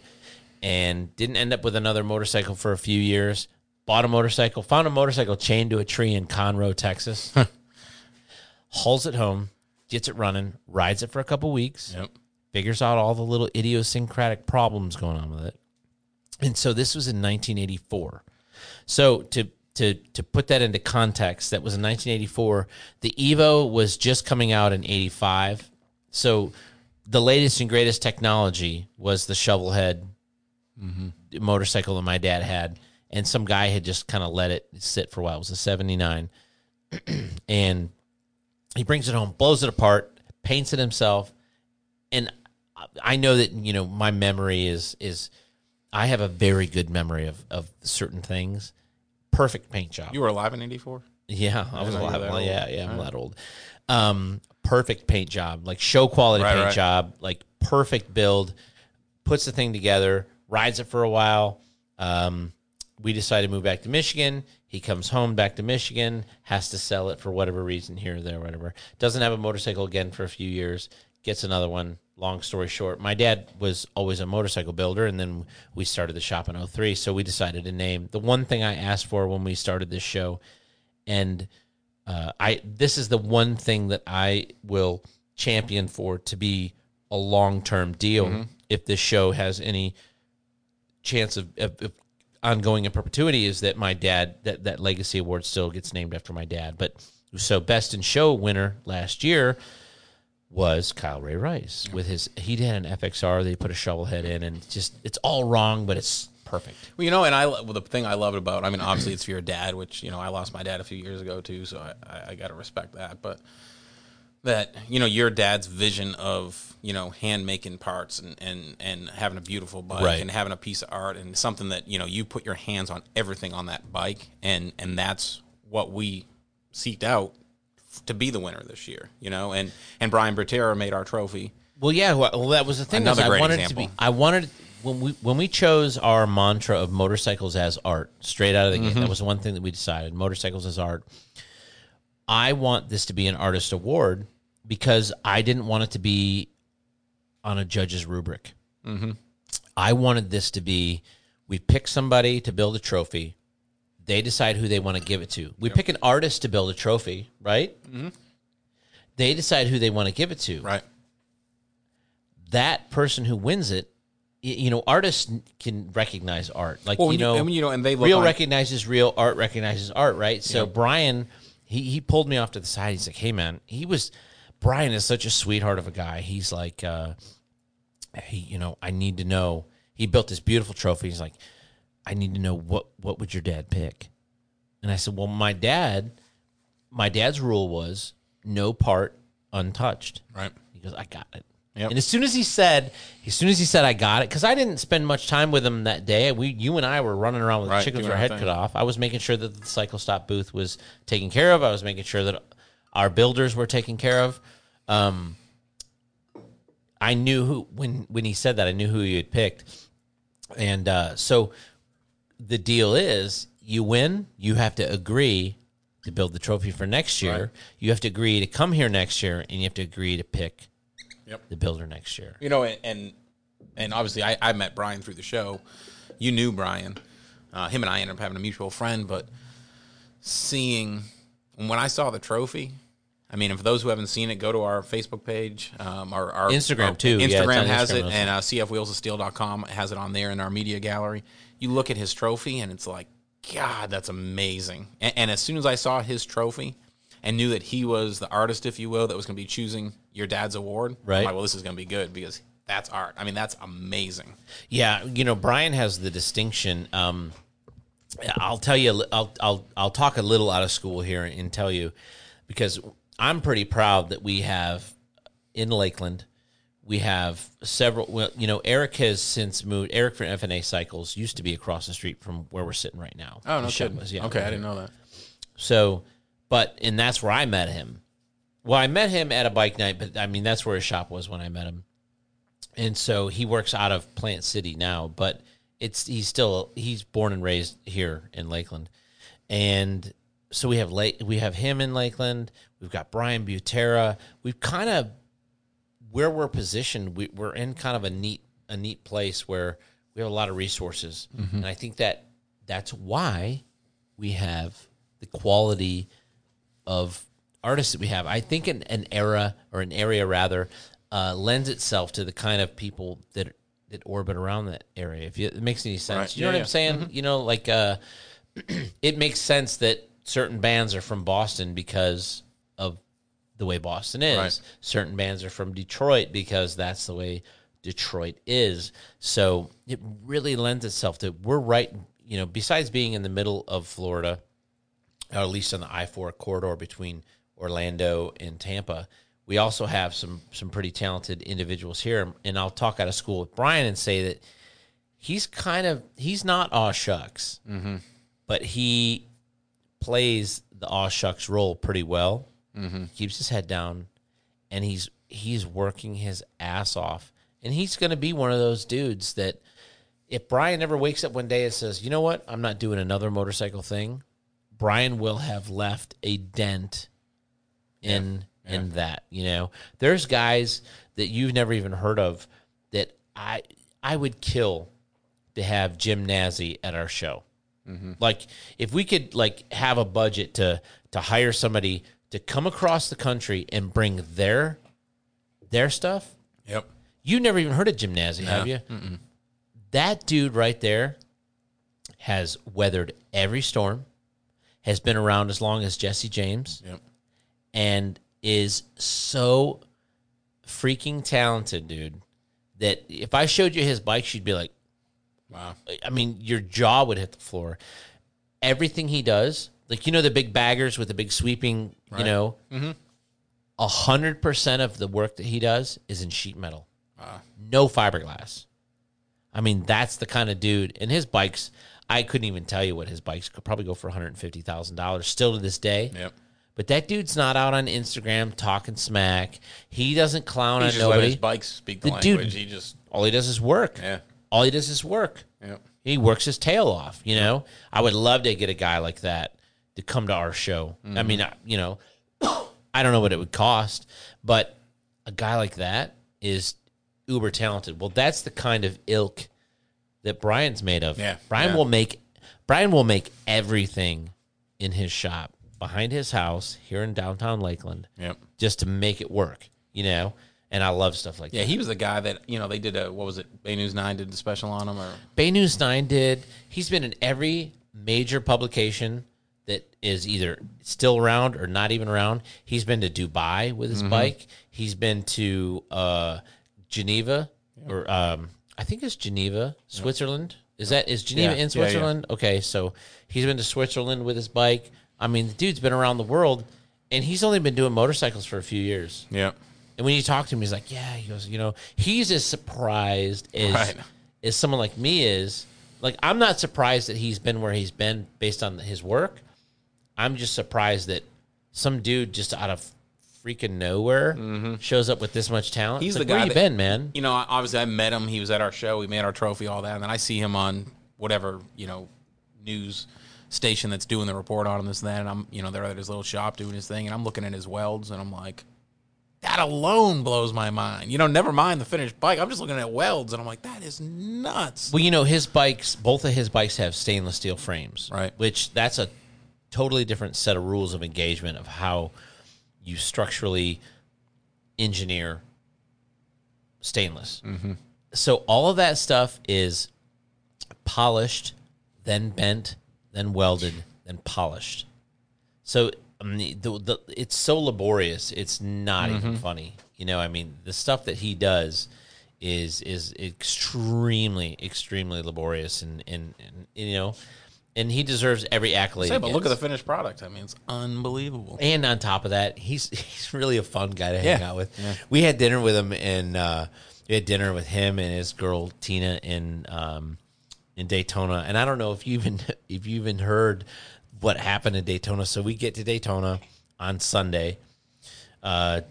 and didn't end up with another motorcycle for a few years. Bought a motorcycle, found a motorcycle chained to a tree in Conroe, Texas. hauls it home, gets it running, rides it for a couple weeks, Yep. figures out all the little idiosyncratic problems going on with it. And so this was in 1984. So to to to put that into context, that was in 1984. The Evo was just coming out in 85. So the latest and greatest technology was the shovel head mm-hmm. motorcycle that my dad had, and some guy had just kind of let it sit for a while. It was a 79. and he brings it home, blows it apart, paints it himself, and I know that you know my memory is is I have a very good memory of of certain things. Perfect paint job. You were alive in '84. Yeah, I was know you were alive. Well, yeah, yeah, I'm that old. Um, perfect paint job, like show quality Right, paint right. job, like perfect build. Puts the thing together, rides it for a while. Um, we decide to move back to Michigan. He comes home back to Michigan, has to sell it for whatever reason here or there, whatever. Doesn't have a motorcycle again for a few years. Gets another one. Long story short, my dad was always a motorcycle builder, and then we started the shop in 03. So we decided to name the one thing I asked for when we started this show and uh, I this is the one thing that I will champion for to be a long term deal if this show has any chance of, of, of ongoing in perpetuity is that my dad that that legacy award still gets named after my dad but so best in show winner last year was Kyle Ray Rice with his he had an FXR they put a shovel head in and just it's all wrong but it's perfect Well, you know, and I well, the thing I love about I mean, obviously it's for your dad, which you know I lost my dad a few years ago too, so I, I, I got to respect that. But that you know your dad's vision of you know hand making parts and and and having a beautiful bike Right. and having a piece of art and something that you know you put your hands on everything on that bike and and that's what we seeked out to be the winner this year. You know, and and Brian Butera made our trophy. Well, yeah. Well, that was the thing. Another I great wanted example. to be. I wanted when we when we chose our mantra of motorcycles as art straight out of the Mm-hmm. gate. That was one thing that we decided. Motorcycles as art. I want this to be an artist award because I didn't want it to be on a judge's rubric. Mm-hmm. I wanted this to be. We pick somebody to build a trophy. They decide who they want to give it to. We pick an artist to build a trophy, right? Mm-hmm. They decide who they want to give it to Right. that person who wins it you know, artists can recognize art. Like Well, you know, and when you know, and they real on- recognizes real, art recognizes art, right? So Yeah. Brian, he he pulled me off to the side. He's like, "Hey, man, he was Brian is such a sweetheart of a guy. He's like, uh, he, you know, I need to know. He built this beautiful trophy. He's like, I need to know what what would your dad pick? And I said, well, my dad, my dad's rule was no part untouched. Right. He goes, I got it. Yep. And as soon as he said, as soon as he said, I got it, because I didn't spend much time with him that day. We, you and I were running around with Right, chickens with our head thing. cut off. I was making sure that the cycle stop booth was taken care of. I was making sure that our builders were taken care of. Um, I knew who when when he said that. I knew who he had picked, and uh, so the deal is, you win, you have to agree to build the trophy for next year. Right. You have to agree to come here next year, and you have to agree to pick Yep. the builder next year. You know, and and, obviously, I, I met Brian through the show. You knew Brian. Uh, him and I ended up having a mutual friend, but seeing when I saw the trophy. I mean, and for those who haven't seen it, go to our Facebook page, um, our, our Instagram, our- too. Yeah, Instagram on has Instagram it, also. and uh, cfwheelsofsteel.com has it on there in our media gallery. You look at his trophy, and it's like, God, that's amazing. And, and as soon as I saw his trophy, and knew that he was the artist, if you will, that was going to be choosing your dad's award, Right. like, well, this is going to be good because that's art. I mean, that's amazing. Yeah, you know, Brian has the distinction. Um, I'll tell you, I'll I'll I'll talk a little out of school here and tell you because I'm pretty proud that we have in Lakeland. We have several. Well, you know, Eric has since moved. Eric from FNA Cycles used to be across the street from where we're sitting right now. Oh, no kidding. was- yeah, okay, right I didn't know that. So, but and that's where I met him. Well, I met him at a bike night, but I mean that's where his shop was when I met him. And so he works out of Plant City now, but it's he's still he's born and raised here in Lakeland. And so we have late we have him in Lakeland. We've got Brian Butera. We've kind of where we're positioned, we, we're in kind of a neat a neat place where we have a lot of resources, and I think that that's why we have the quality of artists that we have. I think an, an era or an area rather uh, lends itself to the kind of people that that orbit around that area. If you, it makes any sense, Right. you know Yeah, what yeah. I'm saying? You know, like uh, it makes sense that certain bands are from Boston because of the way Boston is. Right. Certain bands are from Detroit because that's the way Detroit is. So it really lends itself to we're right, you know, besides being in the middle of Florida, or at least on the I four corridor between Orlando and Tampa, we also have some some pretty talented individuals here. And I'll talk out of school with Brian and say that he's kind of he's not aw shucks, mm-hmm. but he plays the aw shucks role pretty well. Mm-hmm. Keeps his head down, and he's he's working his ass off. And he's going to be one of those dudes that if Brian ever wakes up one day and says, "You know what? I'm not doing another motorcycle thing," Brian will have left a dent in in that. You know, there's guys that you've never even heard of that I I would kill to have Jim Nasi at our show. Mm-hmm. Like if we could like have a budget to to hire somebody to come across the country and bring their their stuff. Yep. You never even heard of Nasi, have you? That dude right there has weathered every storm, has been around as long as Jesse James, Yep. and is so freaking talented, dude. That if I showed you his bike, you'd be like, Wow. I mean, your jaw would hit the floor. Everything he does, like you know, the big baggers with the big sweeping, you know, mm-hmm. a hundred percent of the work that he does is in sheet metal, ah. no fiberglass. I mean, that's the kind of dude. And his bikes, I couldn't even tell you what his bikes could probably go for one hundred fifty thousand dollars still to this day. Yep. But that dude's not out on Instagram talking smack. He doesn't clown He's on just nobody. his bikes speak the, The dude- language. he just All he does is work. yeah. All he does is work. Yep. He works his tail off. You know, I would love to get a guy like that to come to our show. I mean, mm-hmm. I, you know, I don't know what it would cost, but a guy like that is uber talented. Well, that's the kind of ilk that Brian's made of. Yeah, Brian yeah. will make Brian will make everything in his shop behind his house here in downtown Lakeland Yep. just to make it work, you know? and I love stuff like Yeah, that. Yeah, he was the guy that you know they did a what was it? Bay News Nine did the special on him, or Bay News Nine did. He's been in every major publication that is either still around or not even around. He's been to Dubai with his bike. He's been to uh, Geneva, or um, I think it's Geneva, Switzerland. Is that is Geneva Yeah, in yeah, yeah. Switzerland? Okay, so he's been to Switzerland with his bike. I mean, the dude's been around the world, and he's only been doing motorcycles for a few years. yeah, And when you talk to him, he's like, "Yeah." He goes, "You know, he's as surprised as Right. as someone like me is. Like, I'm not surprised that he's been where he's been based on his work. I'm just surprised that some dude just out of freaking nowhere shows up with this much talent. Mm-hmm. He's It's the like, where guy you been, man? you know, obviously I met him. He was at our show. We made our trophy, all that, and then I see him on whatever you know news station that's doing the report on him, this and that. And I'm, you know, they're at his little shop doing his thing, and I'm looking at his welds, and I'm like, that alone blows my mind. You know, never mind the finished bike. I'm just looking at welds, and I'm like, that is nuts. Well, you know, his bikes, both of his bikes have stainless steel frames, Right. Which that's a totally different set of rules of engagement of how you structurally engineer stainless. Mm-hmm. So all of that stuff is polished, then bent, then welded, then polished. So um, the, the, it's so laborious. It's not Mm-hmm. even funny. You know, I mean, the stuff that he does is is extremely, extremely laborious, and and, and you know, and he deserves every accolade. Say, but look at the finished product. I mean, it's unbelievable. And on top of that, he's he's really a fun guy to hang Yeah. out with. We had dinner with him, and uh, we had dinner with him and his girl Tina in um, in Daytona. And I don't know if you even if you even heard what happened in Daytona. So we get to Daytona on Sunday. Uh,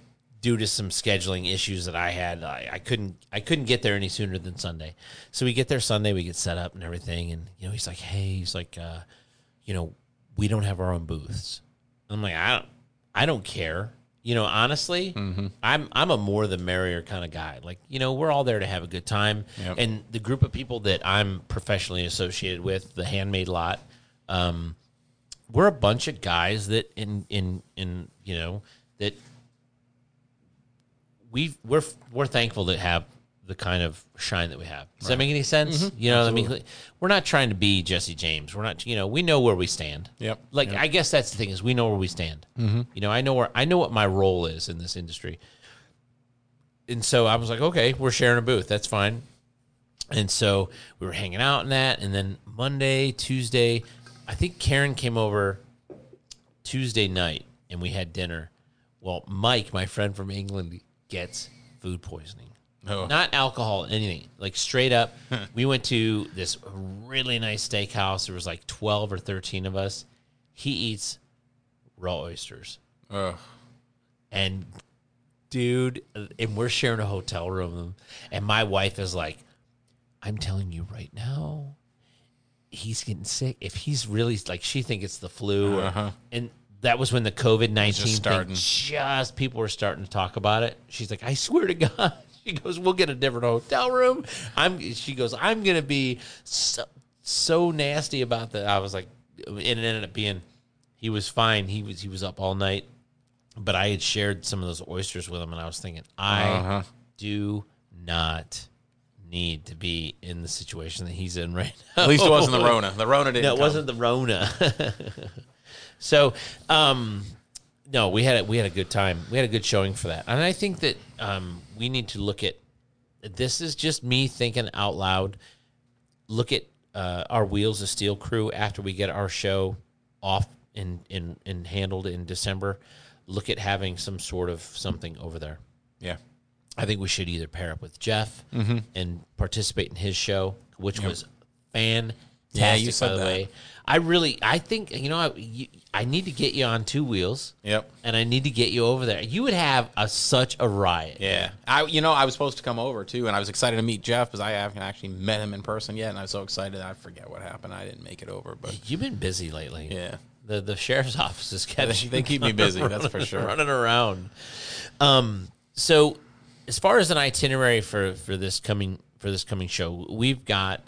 due to some scheduling issues that I had, I, I couldn't I couldn't get there any sooner than Sunday. So we get there Sunday, we get set up and everything, and you know he's like, hey, he's like, uh, you know, we don't have our own booths. I'm like, I don't, I don't care. You know, honestly, I'm I'm a more the merrier kind of guy. Like, you know, we're all there to have a good time, Yep. and the group of people that I'm professionally associated with, the Handmade Lot, um, we're a bunch of guys that in in in you know that we we're we're thankful to have the kind of shine that we have. Does that make any sense? Mm-hmm. You know, what I mean, we're not trying to be Jesse James. We're not, you know, we know where we stand. Yep. Like I guess that's the thing is we know where we stand. Mm-hmm. You know, I know where I know what my role is in this industry. And so I was like, okay, we're sharing a booth. That's fine. And so we were hanging out in that, and then Monday, Tuesday, I think Karen came over Tuesday night, and we had dinner. Well, Mike, my friend from England, gets food poisoning. Oh. Not alcohol, anything. Like straight up, we went to this really nice steakhouse. There was like twelve or thirteen of us. He eats raw oysters, Ugh. and dude, and we're sharing a hotel room, and my wife is like, "I'm telling you right now, he's getting sick. If he's really like, she think it's the flu, or, Uh-huh. and that was when the COVID nineteen thing starting. just people were starting to talk about it. She's like, I swear to God. She goes, we'll get a different hotel room. I'm. She goes, I'm gonna be so, so nasty about that. I was like, and it ended up being, he was fine. He was he was up all night, but I had shared some of those oysters with him, and I was thinking, I Uh-huh. do not need to be in the situation that he's in right now. At least it wasn't the Rona. The Rona didn't. No, it come. wasn't the Rona. so, um, no, we had a, we had a good time. We had a good showing for that, and I think that um, we need to look at. This is just me thinking out loud. Look at uh, our Wheels of Steel crew after we get our show off and and and handled in December. Look at having some sort of something over there. Yeah. I think we should either pair up with Jeff Mm-hmm. and participate in his show, which was fantastic. Yeah, you said by the that. way. I really, I think you know, I, you, I need to get you on two wheels, Yep. and I need to get you over there. You would have a, such a riot. Yeah, I you know I was supposed to come over too, and I was excited to meet Jeff because I haven't actually met him in person yet, and I was so excited. I forget what happened. I didn't make it over, but You've been busy lately. yeah, The the sheriff's office is kept They- they keep me busy, that's for sure. Running around. Um. So, as far as an itinerary for for this coming for this coming show, we've got.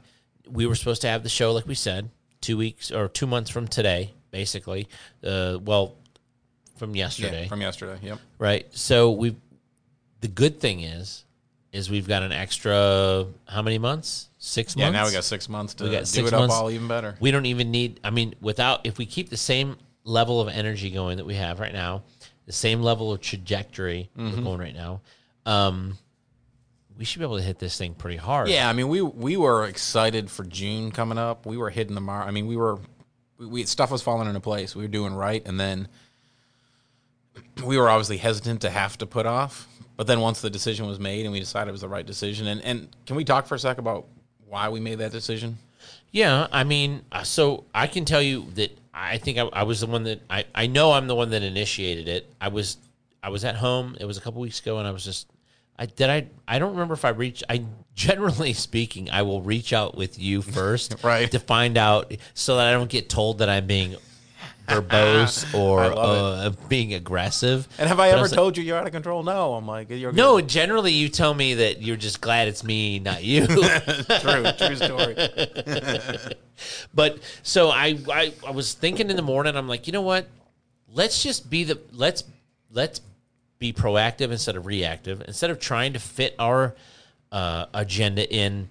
We were supposed to have the show, like we said, two weeks or two months from today, basically. Uh, well, from yesterday yeah, from yesterday. Yep. right? So we the good thing is, is we've got an extra how many months? Six Yeah, months. now we got six months to We got do it months. up all even better. We don't even need. I mean, without if we keep the same level of energy going that we have right now, the same level of trajectory Mm-hmm. we're going right now, um, we should be able to hit this thing pretty hard. Yeah, I mean, we we were excited for June coming up. We were hitting the mark. I mean, we were we, we stuff was falling into place. We were doing right, and then we were obviously hesitant to have to put off. But then once the decision was made, and we decided it was the right decision, and and can we talk for a sec about why we made that decision? Yeah, I mean, uh, so I can tell you that I think I, I was the one that I, I know I'm the one that initiated it. I was I was at home. It was a couple weeks ago, and I was just I did I I don't remember if I reached. I generally speaking, I will reach out with you first, Right. to find out so that I don't get told that I'm being verbose or uh, being aggressive. And have I But ever like, told you you're out of control? No, I'm like you're no, generally you tell me that you're just glad it's me, not you. true, true story. But so I, I I was thinking in the morning, I'm like, you know what? Let's just be the let's let's be proactive instead of reactive. Instead of trying to fit our uh, agenda in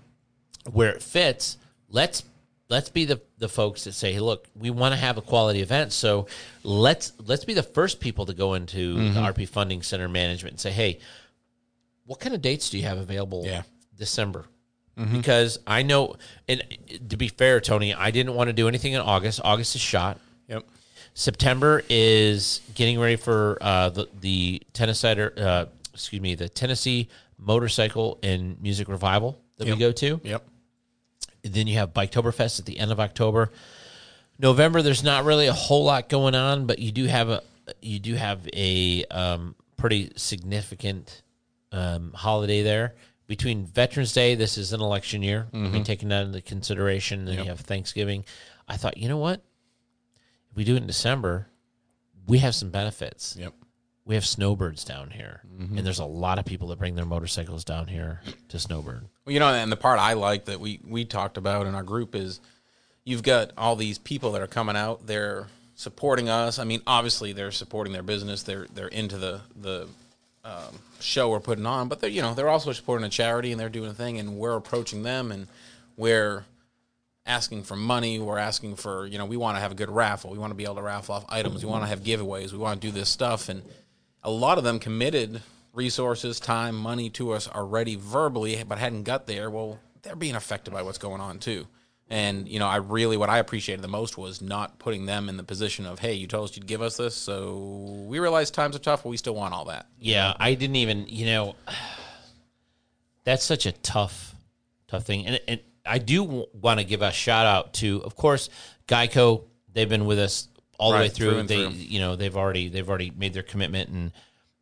where it fits, let's let's be the the folks that say, hey, look, we want to have a quality event, so let's let's be the first people to go into the RP Funding Center management and say, hey, what kind of dates do you have available? Yeah. December. Because I know, and to be fair, Tony, I didn't want to do anything in August. August is shot. Yep. September is getting ready for uh, the the Tennessee, uh, excuse me, the Tennessee Motorcycle and Music Revival that Yep. we go to. Yep. Then you have Biketoberfest at the end of October. November, there's not really a whole lot going on, but you do have a you do have a um, pretty significant um, holiday there between Veterans Day. This is an election year. I mean, taking that into consideration, then you have Thanksgiving. I thought, you know what? If we do it in December, we have some benefits. Yep. We have snowbirds down here, and there's a lot of people that bring their motorcycles down here to snowbird. Well, you know, and the part I like that we we talked about in our group is you've got all these people that are coming out. They're supporting us. I mean, obviously they're supporting their business. They're they're into the the um, show we're putting on, but they're you know they're also supporting a charity and they're doing a thing, and we're approaching them and we're asking for money. We're asking for you know we want to have a good raffle. We want to be able to raffle off items. We want to have giveaways. We want to do this stuff, and a lot of them committed resources, time, money to us already verbally, but hadn't got there. Well, they're being affected by what's going on too. And you know, I really what I appreciated the most was not putting them in the position of, hey, you told us you'd give us this, so we realize times are tough, but we still want all that. Yeah, I didn't even, you know, that's such a tough, tough thing. And, and I do w- want to give a shout out to, of course, Geico. They've been with us all the way through. through they, through. you know, they've already they've already made their commitment and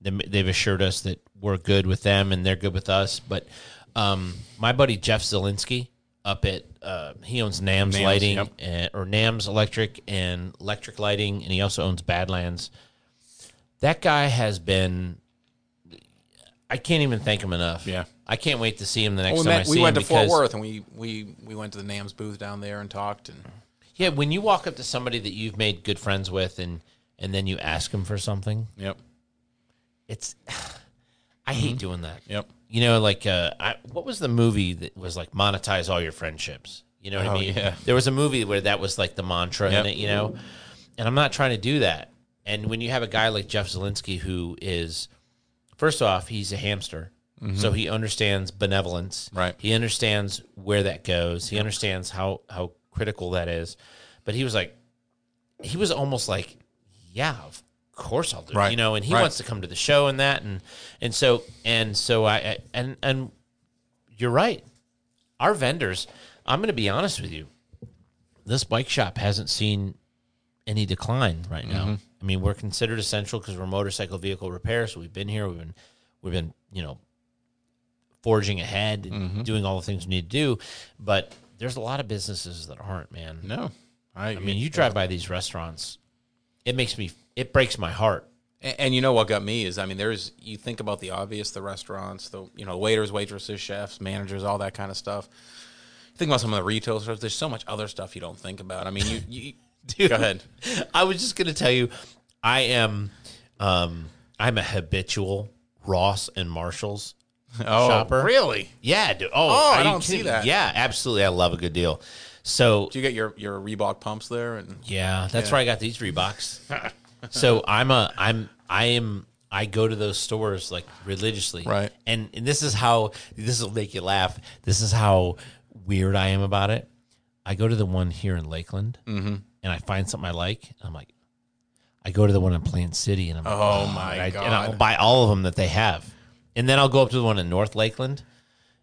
they- they've assured us that we're good with them and they're good with us. But um, my buddy Jeff Zielinski up at uh, he owns Namz, Namz, Lighting yep. and, or Namz Electric and Electric Lighting, and he also owns Badlands. That guy has been I can't even thank him enough. Yeah. I can't wait to see him the next Well, we, time I met, see we went to Fort Worth and we, we we went to the Namz booth down there and talked and yeah, when you walk up to somebody that you've made good friends with and and then you ask them for something, yep, it's I hate doing that. yep. You know, like uh, I, what was the movie that was like monetize all your friendships? You know what Oh, I mean? yeah. There was a movie where that was like the mantra Yep. in it. You know, and I'm not trying to do that. And when you have a guy like Jeff Zielinski, who is first off, he's a hamster. So he understands benevolence. Mm-hmm. Right. He understands where that goes. He understands how how critical that is. But he was like, he was almost like, yeah, of course I'll do. it. Right. You know, and he Right. wants to come to the show and that and and so and so I, I and and you're right. Our vendors, I'm going to be honest with you. This bike shop hasn't seen any decline right now. Mm-hmm. I mean, we're considered essential because we're motorcycle vehicle repair. So we've been here. We've been we've been you know forging ahead, and Mm-hmm. doing all the things you need to do. But there's a lot of businesses that aren't, man. No, I, I mean, you drive by these restaurants, it makes me it breaks my heart. And, and you know what got me is, I mean, there's you think about the obvious, the restaurants, the you know waiters, waitresses, chefs, managers, all that kind of stuff. Think about some of the retail stores. There's so much other stuff you don't think about. I mean, you, you go ahead. I was just going to tell you, I am, um, I'm a habitual Ross and Marshalls. Oh, Shopper. really? Yeah, dude. Oh, Oh, I don't see kidding that. Yeah, absolutely. I love a good deal. So Do you get your your Reebok pumps there? And yeah, that's where I got these Reeboks. so I'm a I'm I am I go to those stores like religiously. Right. And, and this is how this will make you laugh. This is how weird I am about it. I go to the one here in Lakeland Mm-hmm. and I find something I like. And I'm like, I go to the one in Plant City and I'm like, Oh, my and I, God. And I'll buy all of them that they have. And then I'll go up to the one in North Lakeland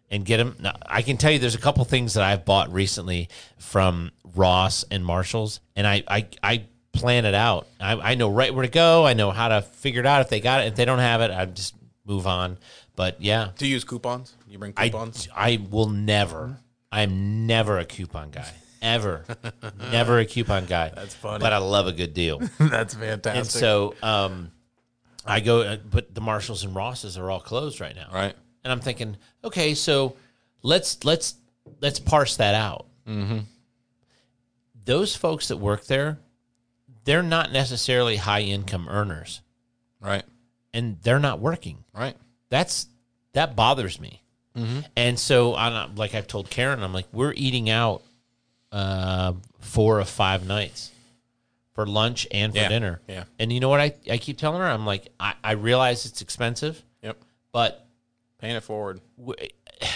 and get them. Now, I can tell you there's a couple things that I've bought recently from Ross and Marshalls, and I I, I plan it out. I, I know right where to go. I know how to figure it out. If they got it, if they don't have it, I just move on. But yeah, do you use coupons? You bring I coupons? I will never. I'm never a coupon guy. Ever, never a coupon guy. That's funny. But I love a good deal. That's fantastic. And so, um, I go, uh, but the Marshalls and Rosses are all closed right now. right. And I'm thinking, okay, so let's let's let's parse that out. Mm-hmm. Those folks that work there, they're not necessarily high income earners, Right. and they're not working. Right. That's that bothers me. And so, I'm, like I've told Karen, I'm like, we're eating out uh, four or five nights for lunch and for Yeah, dinner. yeah. And you know what I, I keep telling her? I'm like, I, I realize it's expensive, Yep. but Paying it forward. w-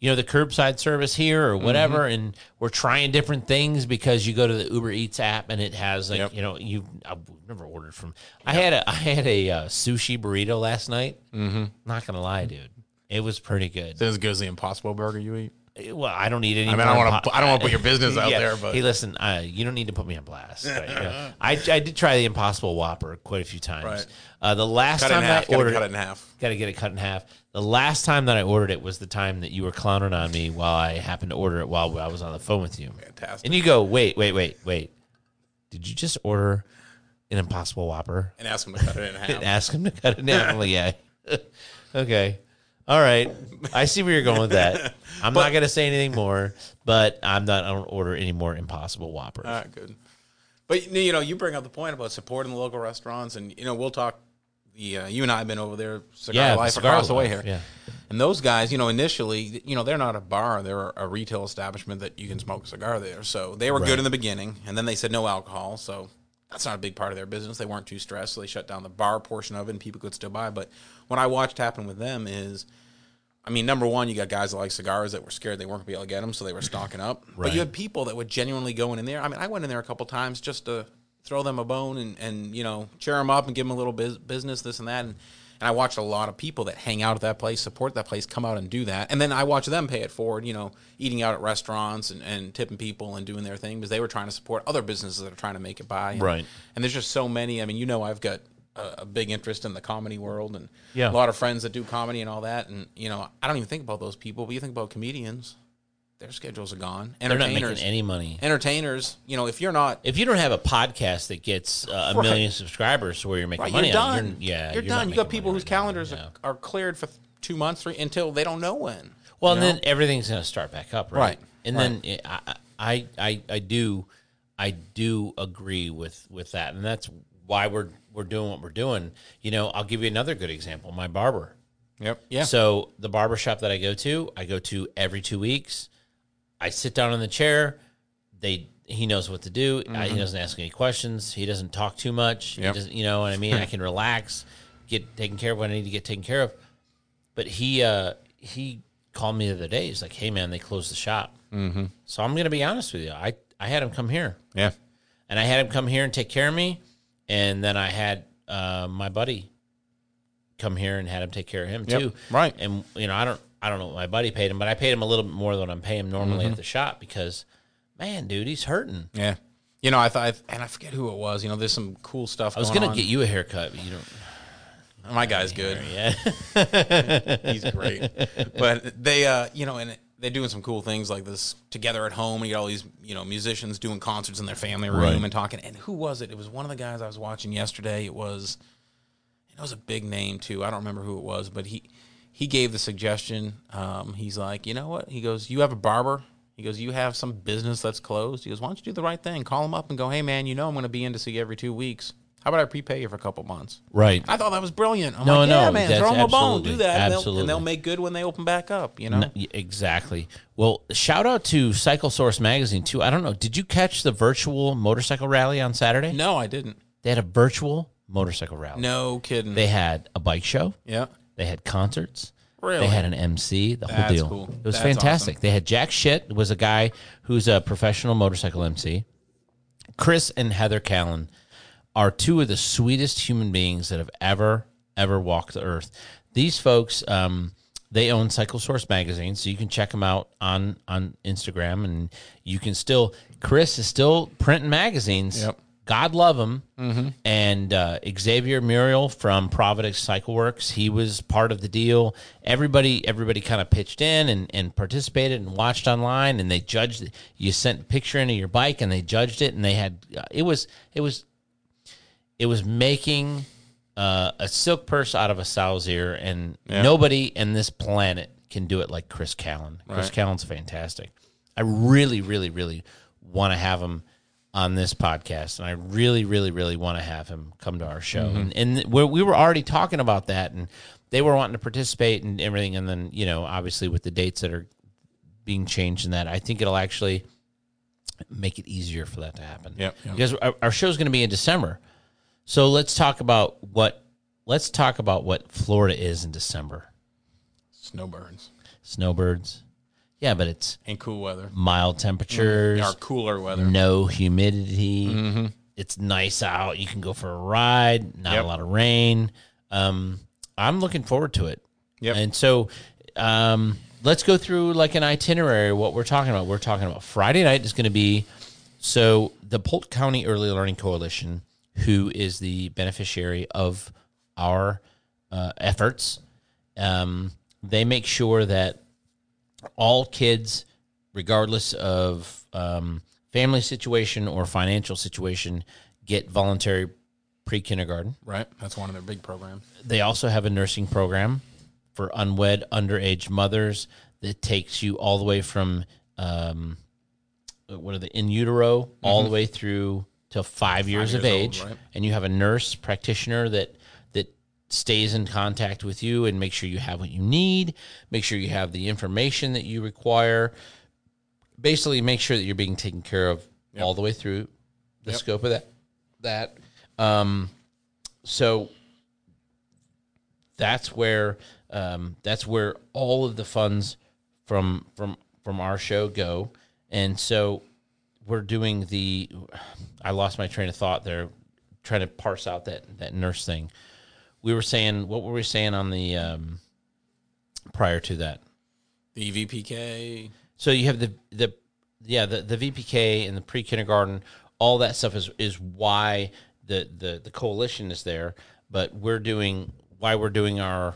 you know the curbside service here or whatever and we're trying different things because you go to the uber eats app and it has like Yep. you know you i've never ordered from i had a i had a uh, sushi burrito last night mm-hmm. not gonna lie dude it was pretty good Is it as good as the Impossible Burger you eat? Well i don't need any I mean, I don't want to. po- I don't want to put your business out Yeah. there, but hey listen uh, you don't need to put me on blast right? Yeah. I, I did try the impossible whopper quite a few times Right. uh, the last cut in time half. i ordered cut it- in half. Got to get it cut in half. The last time that I ordered it was the time that you were clowning on me while I happened to order it while I was on the phone with you. Fantastic. And you go, wait, wait, wait, wait. Did you just order an Impossible Whopper? And ask him to cut it in And half. ask him to cut it down. I'm yeah. okay. All right. I see where you're going with that. I'm not going to say anything more, but I'm not, I don't order any more Impossible Whoppers. All right, good. But you know, you bring up the point about supporting the local restaurants, and you know, we'll talk. The uh, you and I have been over there, Cigar yeah. Life Cigar across the way Life, here. Yeah. And those guys, you know, initially, you know, they're not a bar; they're a retail establishment that you can smoke a cigar there. So they were good in the beginning, and then they said no alcohol. So that's not a big part of their business. They weren't too stressed, so they shut down the bar portion of it, and people could still buy. But what I watched happen with them is. I mean, number one, you got guys that like cigars that were scared they weren't going to be able to get them, so they were stocking up. But you had people that would genuinely go in there. I mean, I went in there a couple times just to throw them a bone and, and you know cheer them up and give them a little biz- business, this and that. And, and I watched a lot of people that hang out at that place, support that place, come out and do that. And then I watch them pay it forward, you know, eating out at restaurants and, and tipping people and doing their thing because they were trying to support other businesses that are trying to make it by. And, Right. And there's just so many. I mean, you know, I've got a, a big interest in the comedy world and Yeah. a lot of friends that do comedy and all that. And, you know, I don't even think about those people, but you think about comedians, their schedules are gone. They're not Entertainers. making any money. entertainers, you know, if you're not If you don't have a podcast that gets uh, a Right. million subscribers to where you're making right, money you're on, done. it, you're, yeah, you're, not done. You got people whose right now. calendars Yeah. are, are cleared for two months, three until they don't know when. Well, you and know? then everything's going to start back up, right? Right, And then eh, I, I, I, I do, I do agree with with that, and that's why we're we're doing what we're doing. You know, I'll give you another good example. My barber. Yep. Yeah. So the barber shop that I go to, I go to every two weeks. I sit down in the chair. They he knows what to do. I, he doesn't ask any questions. He doesn't talk too much. He Yep. doesn't, you know what I mean? I can relax, get taken care of when I need to get taken care of. But he uh, he called me the other day. He's like, "Hey man, they closed the shop." Mm-hmm. So I'm gonna be honest with you. I I had him come here, yeah. and I had him come here and take care of me, and then I had uh, my buddy come here and had him take care of him Yep, too. right. And you know, I don't I don't know what my buddy paid him, but I paid him a little bit more than I'm paying him normally Mm-hmm. at the shop because, man, dude, he's hurting. Yeah. You know, I thought, and I forget who it was. You know, there's some cool stuff. I was going gonna on. get you a haircut, but you don't. My guy's good. Yeah, He's great. but they, uh, you know, and they're doing some cool things like this together at home. And you got all these, you know, musicians doing concerts in their family room Right. and talking. And who was it? It was one of the guys I was watching yesterday. It was, it was a big name too. I don't remember who it was, but he he gave the suggestion. Um, he's like, you know what? He goes, you have a barber. He goes, you have some business that's closed. He goes, why don't you do the right thing? Call him up and go, hey man, you know I'm going to be in to see you every two weeks. How about I prepay you for a couple months? Right. I thought that was brilliant. I'm No, like, no, yeah, man, throw them a bone, do that, and they'll, and they'll make good when they open back up. You know, N- y- Exactly. Well, shout out to Cycle Source Magazine too. I don't know. Did you catch the virtual motorcycle rally on Saturday? no, I didn't. They had a virtual motorcycle rally. No kidding. They had a bike show. yeah, They had concerts. Really? They had an MC. The whole That's deal. cool. It was That's fantastic. awesome. They had Jack Shit was a guy who's a professional motorcycle MC. Chris and Heather Callan are two of the sweetest human beings that have ever ever walked the earth. These folks, um, they own Cycle Source magazine, so you can check them out on on Instagram, and you can still. Chris is still printing magazines. Yep. God love him. And uh, Xavier Muriel from Providence Cycle Works, he was part of the deal. Everybody, everybody kind of pitched in and, and participated and watched online, and they judged. You sent a picture into your bike, and they judged it, and they had uh, it was it was it was making uh, a silk purse out of a sow's ear, and nobody in this planet can do it like Chris Callan. Chris Right. Callan's fantastic. I really, really, really want to have him on this podcast, and I really, really, really want to have him come to our show. And, and we we were already talking about that, and they were wanting to participate and everything. And then, you know, obviously with the dates that are being changed and that, I think it'll actually make it easier for that to happen. Yep, yep. Because our, our show's going to be in December. So let's talk about what let's talk about what Florida is in December. snowbirds Snowbirds. Yeah, but it's and cool weather. mild temperatures, Our cooler weather. no humidity. It's nice out. You can go for a ride. Not Yep. a lot of rain. Um, I'm looking forward to it. Yep. And so, um, let's go through like an itinerary. What we're talking about. We're talking about Friday night is going to be so the Polk County Early Learning Coalition, who is the beneficiary of our uh, efforts, um, they make sure that all kids, regardless of um, family situation or financial situation, get voluntary pre kindergarten. Right. That's one of their big programs. They also have a nursing program for unwed underage mothers that takes you all the way from um, what are the in utero all the way through to five years, of years old, age, right. and you have a nurse practitioner that that stays in contact with you and make sure you have what you need, make sure you have the information that you require. Basically, make sure that you're being taken care of all the way through the Yep. scope of that. That um, so that's where um, that's where all of the funds from from from our show go and so we're doing the i lost my train of thought there trying to parse out that that nurse thing we were saying what were we saying on the um, prior to that The VPK. so you have the the yeah the the VPK and the pre kindergarten, all that stuff is is why the the the coalition is there. But we're doing why we're doing our.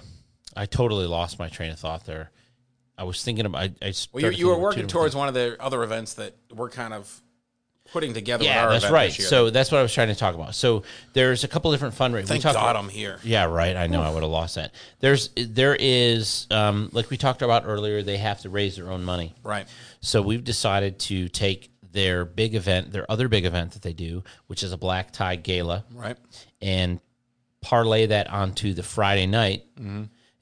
I totally lost my train of thought there. I was thinking about. I, I Well, you, you were thinking of two working towards one of the other events that we're kind of putting together. Yeah, our that's event right. this year. So that's what I was trying to talk about. So there's a couple different fundraisers. thank God I'm here. Yeah, right. I know I would have lost that. There's there is um, like we talked about earlier. They have to raise their own money. Right. So we've decided to take their big event, their other big event that they do, which is a black tie gala, Right. and parlay that onto the Friday night.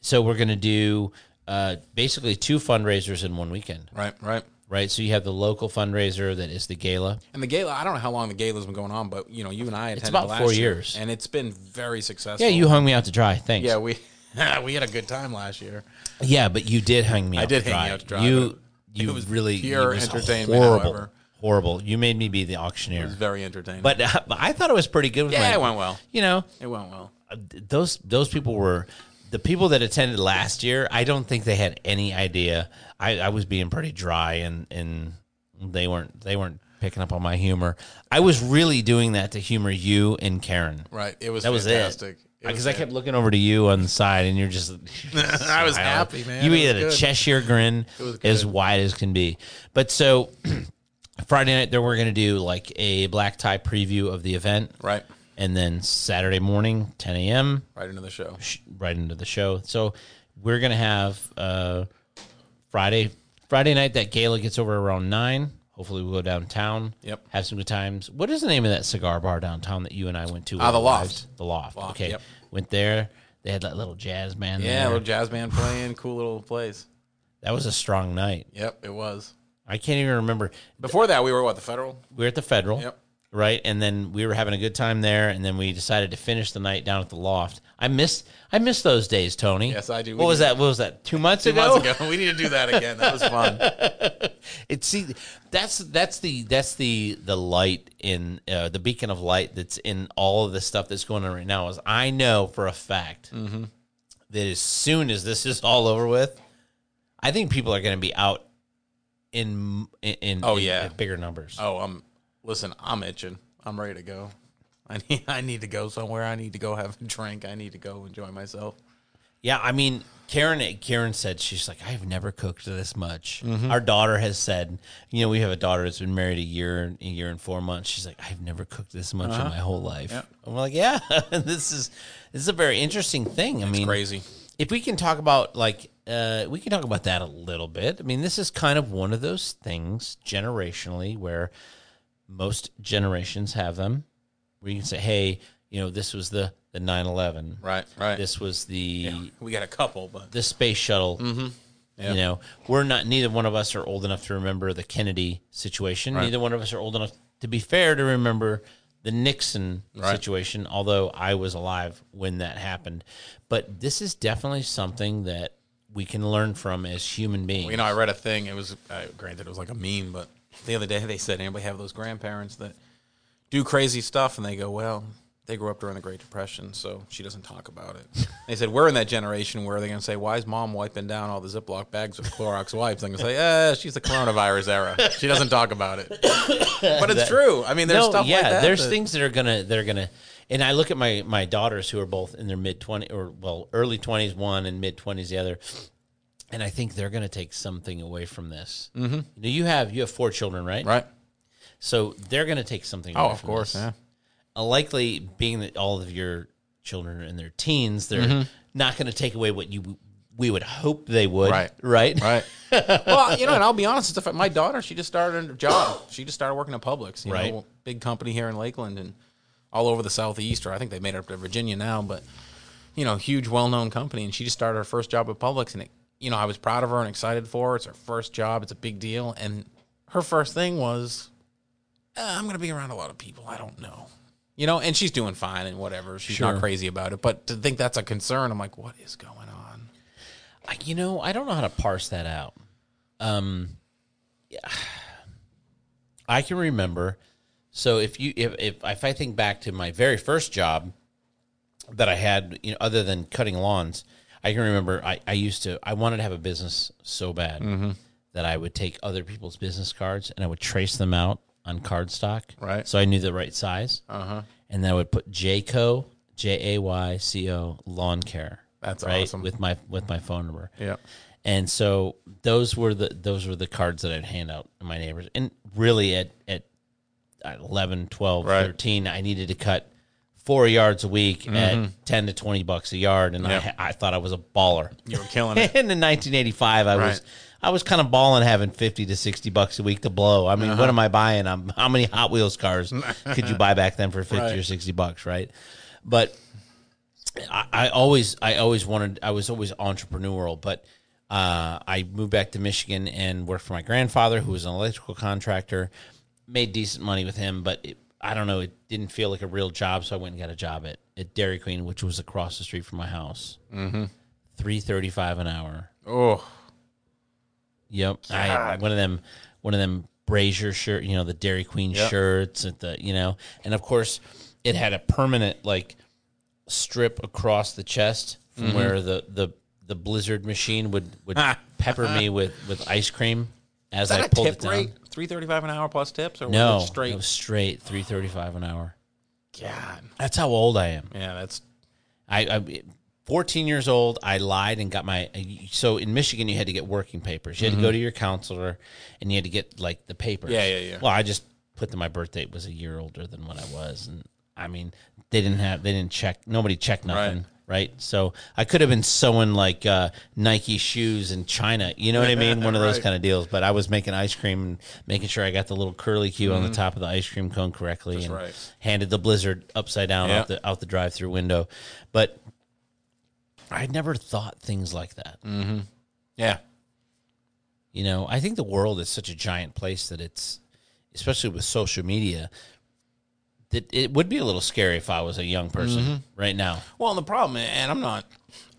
So we're going to do uh, basically two fundraisers in one weekend, Right. Right. right? So you have the local fundraiser that is the gala. And the gala, I don't know how long the gala's been going on, but you know, you and I attended it's about last four year, years. and it's been very successful. Yeah, you hung me out to dry. Thanks. Yeah, we we had a good time last year. Yeah, but you did hang me out. I did to hang dry. you out to dry, You you was really pure was entertainment, Horrible, however. horrible. You made me be the auctioneer. It was very entertaining. But uh, I thought it was pretty good. Yeah, my- it went well. You know, It went well. those those people were the people that attended last year. I don't think they had any idea. I, I was being pretty dry, and and they weren't they weren't picking up on my humor. I was really doing that to humor you and Karen. Right. It was That was fantastic. it. It Because I kept looking over to you on the side, and you're just. I was happy, man. You was had a. Cheshire grin as wide as can be. But so Friday night, then we're going to do like a black tie preview of the event. Right. And then Saturday morning, 10 a.m., Right into the show. sh- right into the show. So we're going to have uh, Friday Friday night, that gala gets over around 9. Hopefully, we'll go downtown. Yep. Have some good times. What is the name of that cigar bar downtown that you and I went to? Ah, the Loft. The Loft. Loft, okay. yep. Went there. They had that little jazz band. Yeah, there. little jazz band playing, cool little place. that was a strong night. Yep, it was. I can't even remember. Before that, we were what the federal. We were at the Federal. Yep. Right, and then we were having a good time there, and then we decided to finish the night down at the loft. I miss, I miss those days, Tony. Yes, I do. What We was that? What was that? Two months Two ago. months ago, we need to do that again. That was fun. it see, that's that's the that's the the light in uh, the beacon of light that's in all of the stuff that's going on right now. Is I know for a fact Mm-hmm. that as soon as this is all over with, I think people are going to be out in in, in Oh, in yeah. bigger numbers. Oh, I'm listen. I'm itching. I'm ready to go. I need. I need to go somewhere. I need to go have a drink. I need to go enjoy myself. Yeah, I mean, Karen. Karen said she's like, I've never cooked this much. Mm-hmm. Our daughter has said, you know, we have a daughter that's been married a year, a year and four months. She's like, I've never cooked this much in my whole life. Uh-huh. I'm like, yeah, this is this is a very interesting thing. I mean, Crazy. if we can talk about like uh, we can talk about that a little bit. I mean, this is kind of one of those things generationally where most generations have them. Where you can say, hey, you know, this was the the 9/11. Right. Right. This was the we got a couple, but the space shuttle. Mm-hmm. You know, we're not. Neither one of us are old enough to remember the Kennedy situation. Neither one of us are old enough, to be fair, to remember the Nixon Right. situation. Although I was alive when that happened, but this is definitely something that we can learn from as human beings. you know, I read a thing. It was uh, granted it was like a meme, but the other day they said anybody have those grandparents that do crazy stuff, and they go, well. They grew up during the Great Depression, so she doesn't talk about it. They said we're in that generation where they're going to say, "Why is mom wiping down all the Ziploc bags with Clorox wipes?" I'm going to say, "Eh, she's the coronavirus era. She doesn't talk about it." But it's true. I mean, there's no, stuff yeah, like that. Yeah, there's that- things that are gonna they're gonna, and I look at my my daughters who are both in their mid twenty or well early twenties one and mid twenties the other, and I think they're gonna take something away from this. Mm-hmm. You you have you have four children, right? right. So they're gonna take something. Oh, away of from course. this. Yeah. Uh, likely, being that all of your children are in their teens, they're Mm-hmm. not gonna take away what you we would hope they would. Right. Right. Right. well, you know, and I'll be honest, a, my daughter, she just started a job. She just started working at Publix, you Right. know, big company here in Lakeland and all over the southeast, or I think they made it up to Virginia now, but you know, huge, well-known company, and she just started her first job at Publix, and it, you know, I was proud of her and excited for her. It's her first job; it's a big deal, and her first thing was, "Uh, "I'm going to be around a lot of people. I don't know." You know, and she's doing fine and whatever. She's Sure. not crazy about it, but to think that's a concern, I'm like, what is going on? I- you know, I don't know how to parse that out. Um, yeah. I can remember. So if you if, if if I think back to my very first job that I had, you know, other than cutting lawns, I can remember I, I used to I wanted to have a business so bad Mm-hmm. that I would take other people's business cards and I would trace them out on cardstock. Right. So I knew the right size. Uh huh. And then I would put Jayco, J A Y C O lawn care. That's right awesome. with my with my phone number. Yeah. And so those were the those were the cards that I'd hand out to my neighbors. And really at at 11, 12, Right. 13, I needed to cut 4 yards a week at 10 to 20 bucks a yard and Mm-hmm. I I thought I was a baller. You were killing it. and in 1985 I was I was kind of balling having 50 to 60 bucks a week to blow. I mean, Uh-huh. what am I buying? I'm, how many Hot Wheels cars could you buy back then for 50 or 60 bucks, right? But I, I always I always wanted I was always entrepreneurial, but uh, I moved back to Michigan and worked for my grandfather, who was an electrical contractor. Made decent money with him, but it, I don't know, it didn't feel like a real job, so I went and got a job at, at Dairy Queen, which was across the street from my house. Mm-hmm. Three thirty five an hour. Oh, Yep, I one of them, one of them Brazier shirt, you know, the Dairy Queen Yep. shirts at the, you know, and of course, it had a permanent like strip across the chest from Mm-hmm. where the the the Blizzard machine would would pepper me with with ice cream as I pulled it down. rate? Three thirty-five an hour plus tips, or was No, it straight? it was straight three thirty five an hour. God, That's how old I am. yeah, that's I, I 14 years old i lied and got my so in michigan you had to get working papers you had to go to your counselor and you had to get like the papers Mm-hmm. Yeah, yeah, yeah. well i just put that my birth date was a year older than what i was and i mean they didn't have they didn't check nobody checked nothing right? So I could have been sewing like uh, Nike shoes in China. You know what I mean? One of those Right. kind of deals. But I was making ice cream and making sure I got the little curly Q on the top of the ice cream cone correctly, and Mm-hmm. right. handed the blizzard upside down Yeah. out the out the drive through window. But I never thought things like that. Mm-hmm. Yeah. You know, I think the world is such a giant place that it's, especially with social media, that it would be a little scary if I was a young person Mm-hmm. right now. Well, and the problem, and I'm not,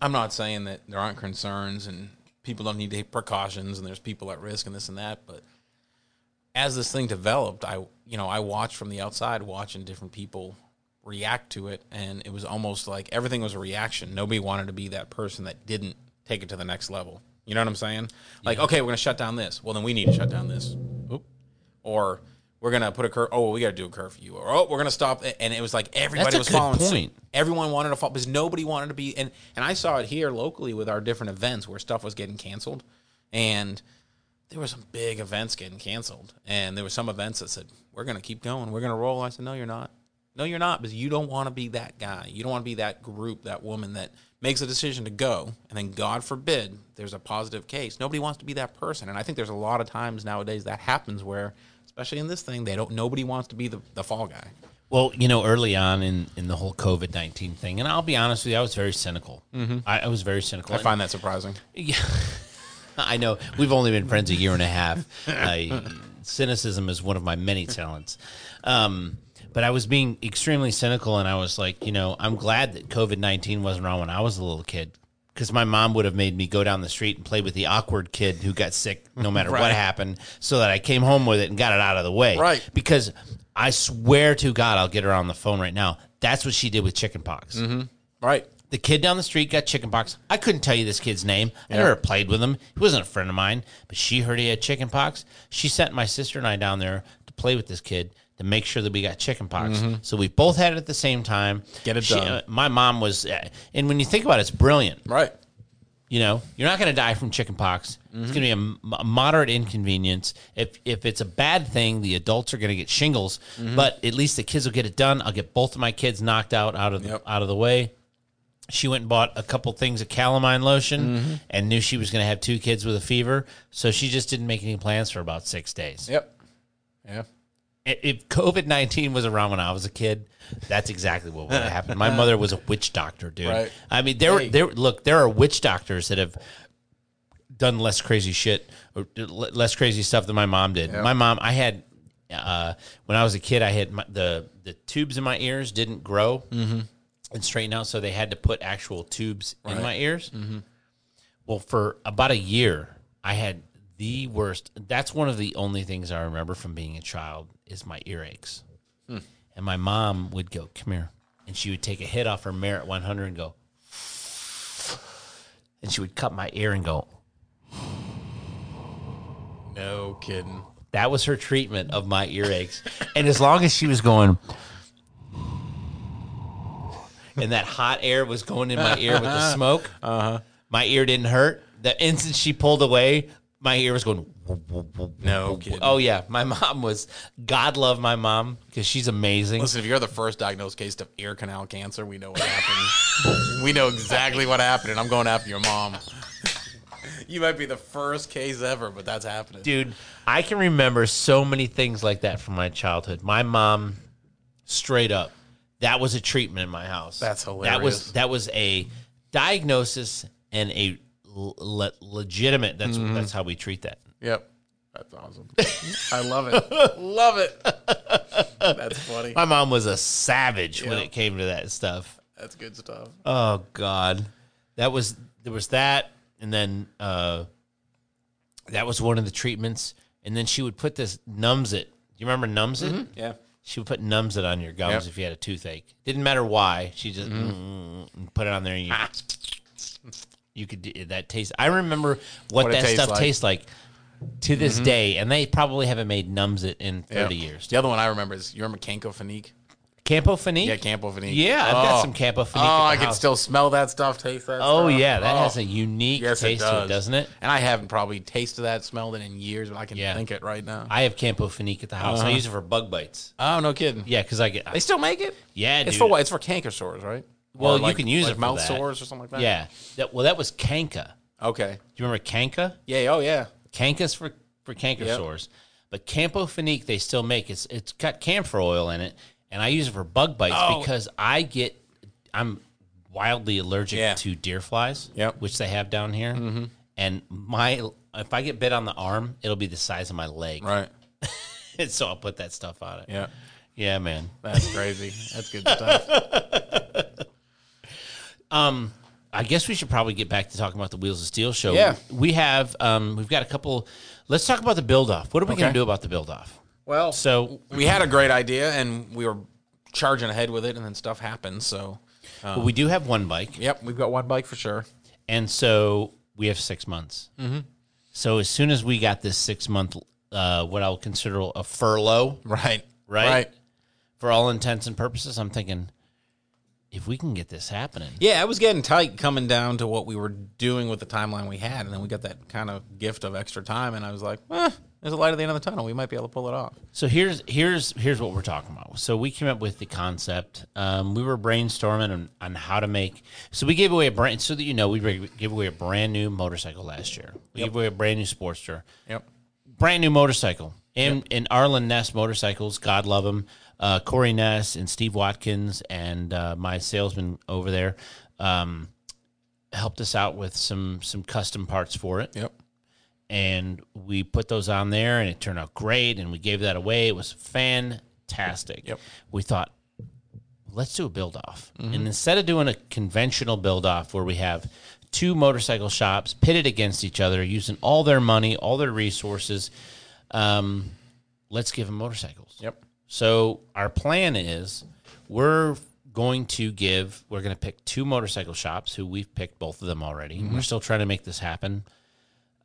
I'm not saying that there aren't concerns and people don't need to take precautions and there's people at risk and this and that, but as this thing developed, I, you know, I watched from the outside, watching different people react to it, and it was almost like everything was a reaction. Nobody wanted to be that person that didn't take it to the next level. You know what I'm saying? Like, okay, we're gonna shut down this. Well, then we need to shut down this. Oop. Or we're gonna put a cur. Oh, we got to do a curfew. Or oh, we're gonna stop. And it was like everybody was following. suit. point. Everyone wanted to follow because nobody wanted to be. And and I saw it here locally with our different events where stuff was getting canceled, and there were some big events getting canceled, and there were some events that said we're gonna keep going, we're gonna roll. I said no, you're not. No, you're not because you don't want to be that guy. You don't want to be that group, that woman that makes a decision to go, and then God forbid there's a positive case. Nobody wants to be that person, and I think there's a lot of times nowadays that happens where, especially in this thing, they don't. Nobody wants to be the, the fall guy. Well, you know, early on in, in the whole COVID 19 thing, and I'll be honest with you, I was very cynical. Mm-hmm. I, I was very cynical. I find that surprising. Yeah, I know. We've only been friends a year and a half. Uh, cynicism is one of my many talents. Um, but I was being extremely cynical, and I was like, you know, I'm glad that COVID 19 wasn't around when I was a little kid. Because my mom would have made me go down the street and play with the awkward kid who got sick no matter what happened, so that I came home with it and got it out of the way. Right. Because I swear to God, I'll get her on the phone right now. That's what she did with chickenpox. Mm-hmm. Right. The kid down the street got chickenpox. I couldn't tell you this kid's name. I never played with him. He wasn't a friend of mine, but she heard he had chickenpox. She sent my sister and I down there to play with this kid to make sure that we got chickenpox. So we both had it at the same time. Mm-hmm. Get it She- done. uh, my mom was, uh, and when you think about it, it's brilliant. Right. You know, you're not going to die from chickenpox. Mm-hmm. It's going to be a moderate inconvenience. If if it's a bad thing, the adults are going to get shingles, Mm-hmm. but at least the kids will get it done. I'll get both of my kids knocked out out of the, Yep. out of the way. She went and bought a couple things of calamine lotion Mm-hmm. and knew she was going to have two kids with a fever, so she just didn't make any plans for about six days. Yep. Yeah. If COVID nineteen was around when I was a kid, that's exactly what would have happened. My mother was a witch doctor, dude. Right. I mean, there, Hey. there. Look, there are witch doctors that have done less crazy shit or less crazy stuff than my mom did. My mom, I had uh, when I was a kid, I had my, the the tubes in my ears didn't grow and straighten out, so they had to put actual tubes in my ears. Well, for about a year, I had the worst. That's one of the only things I remember from being a child is my earaches. And my mom would go, "Come here," and she would take a hit off her Merit 100 and go, and she would cut my ear and go. No kidding. That was her treatment of my earaches. and as long as she was going, and that hot air was going in my ear with the smoke, uh-huh. my ear didn't hurt. The instant she pulled away, my ear was going. No kidding. Oh yeah, my mom was. God love my mom because she's amazing. Listen, if you're the first diagnosed case of ear canal cancer, we know what happened. we know exactly what happened, and I'm going after your mom. you might be the first case ever, but that's happening. dude i can remember so many things like that from my childhood my mom straight up that was a treatment in my house That's hilarious. that was that was a diagnosis and a le- legitimate that's Mm-hmm. that's how we treat that Yep. That's awesome. I love it. love it. That's funny. my mom was a savage when Yeah. it came to that stuff That's good stuff. oh god that was there was that and then uh that was one of the treatments and then she would put this Num-Zit Do you remember Num-Zit Yeah. She would put Num-Zit on your gums Yep. Mm-hmm. if you had a toothache. Didn't matter why. She just mm, and put it on there. And you, you could do that taste. I remember what, What it that tastes stuff like. Mm-hmm. tastes like to this mm-hmm. day, and they probably haven't made Num-Zit in thirty Yeah. years. The other one I remember is you remember Campho-Phenique? Campo Finique. Yeah, Campho-Phenique. Yeah, I've got Oh. some Campho-Phenique. Oh, I can still smell that stuff, taste that Oh stuff. yeah, that Oh. has a unique Yes, taste it to it, doesn't it? And I haven't probably tasted that, smelled it in years, but I can Yeah. think it right now. I have Campho-Phenique at the house. I uh-huh. use it for bug bites. oh, no kidding. Yeah, because I get They still make it? yeah, It's dude. for what? It's for canker sores, right? Well, Or you like- can use like it for mouth that. sores or something like that. Yeah. That, well, that was Kank-A. Okay. Do you remember Kank-A? Yeah. Oh yeah. Kank-A's for for canker Yep. sores, but Campho-Phenique they still make. It's it's got camphor oil in it, and I use it for bug bites Oh. because I get I'm wildly allergic Yeah. to deer flies, Yep. which they have down here, mm-hmm. and my if I get bit on the arm, it'll be the size of my leg, Right. and so I'll put that stuff on it. Yeah. Yeah, man. That's crazy. That's good stuff. I guess we should probably get back to talking about the Wheels of Steel show. Yeah. we have um, we've got a couple. Let's talk about the build off. What are we gonna do about the build off? Well, So we had a great idea and we were charging ahead with it, and then stuff happened. So, well, we do have one bike. yep, we've got one bike for sure. And so we have six months. Mm-hmm. So as soon as we got this six month, uh, what I'll consider a furlough, Right. Right? Right. for all intents and purposes, I'm thinking if we can get this happening, Yeah, it was getting tight coming down to what we were doing with the timeline we had, and then we got that kind of gift of extra time, and I was like, eh, there's a light at the end of the tunnel. We might be able to pull it off. So here's here's here's what we're talking about. So we came up with the concept. Um, we were brainstorming on, on how to make. So we gave away a brand. So that you know, we gave away a brand new motorcycle last year. We gave away a brand new Sportster. Yep. brand new motorcycle. And and Arlen Ness Motorcycles, God love him. Uh, Cory Ness and Steve Watkins and uh, my salesman over there um, helped us out with some some custom parts for it. Yep. And we put those on there, and it turned out great. And we gave that away. It was fantastic. Yep. We thought, let's do a build off. And instead of doing a conventional build off where we have two motorcycle shops pitted against each other, using all their money, all their resources, um, let's give them motorcycles. So our plan is we're going to give we're going to pick two motorcycle shops who we've picked both of them already. We're still trying to make this happen.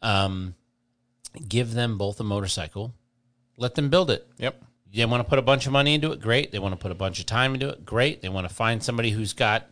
Um, give them both a motorcycle. Let them build it. Yep. They want to put a bunch of money into it, great. They want to put a bunch of time into it, great. They want to find somebody who's got,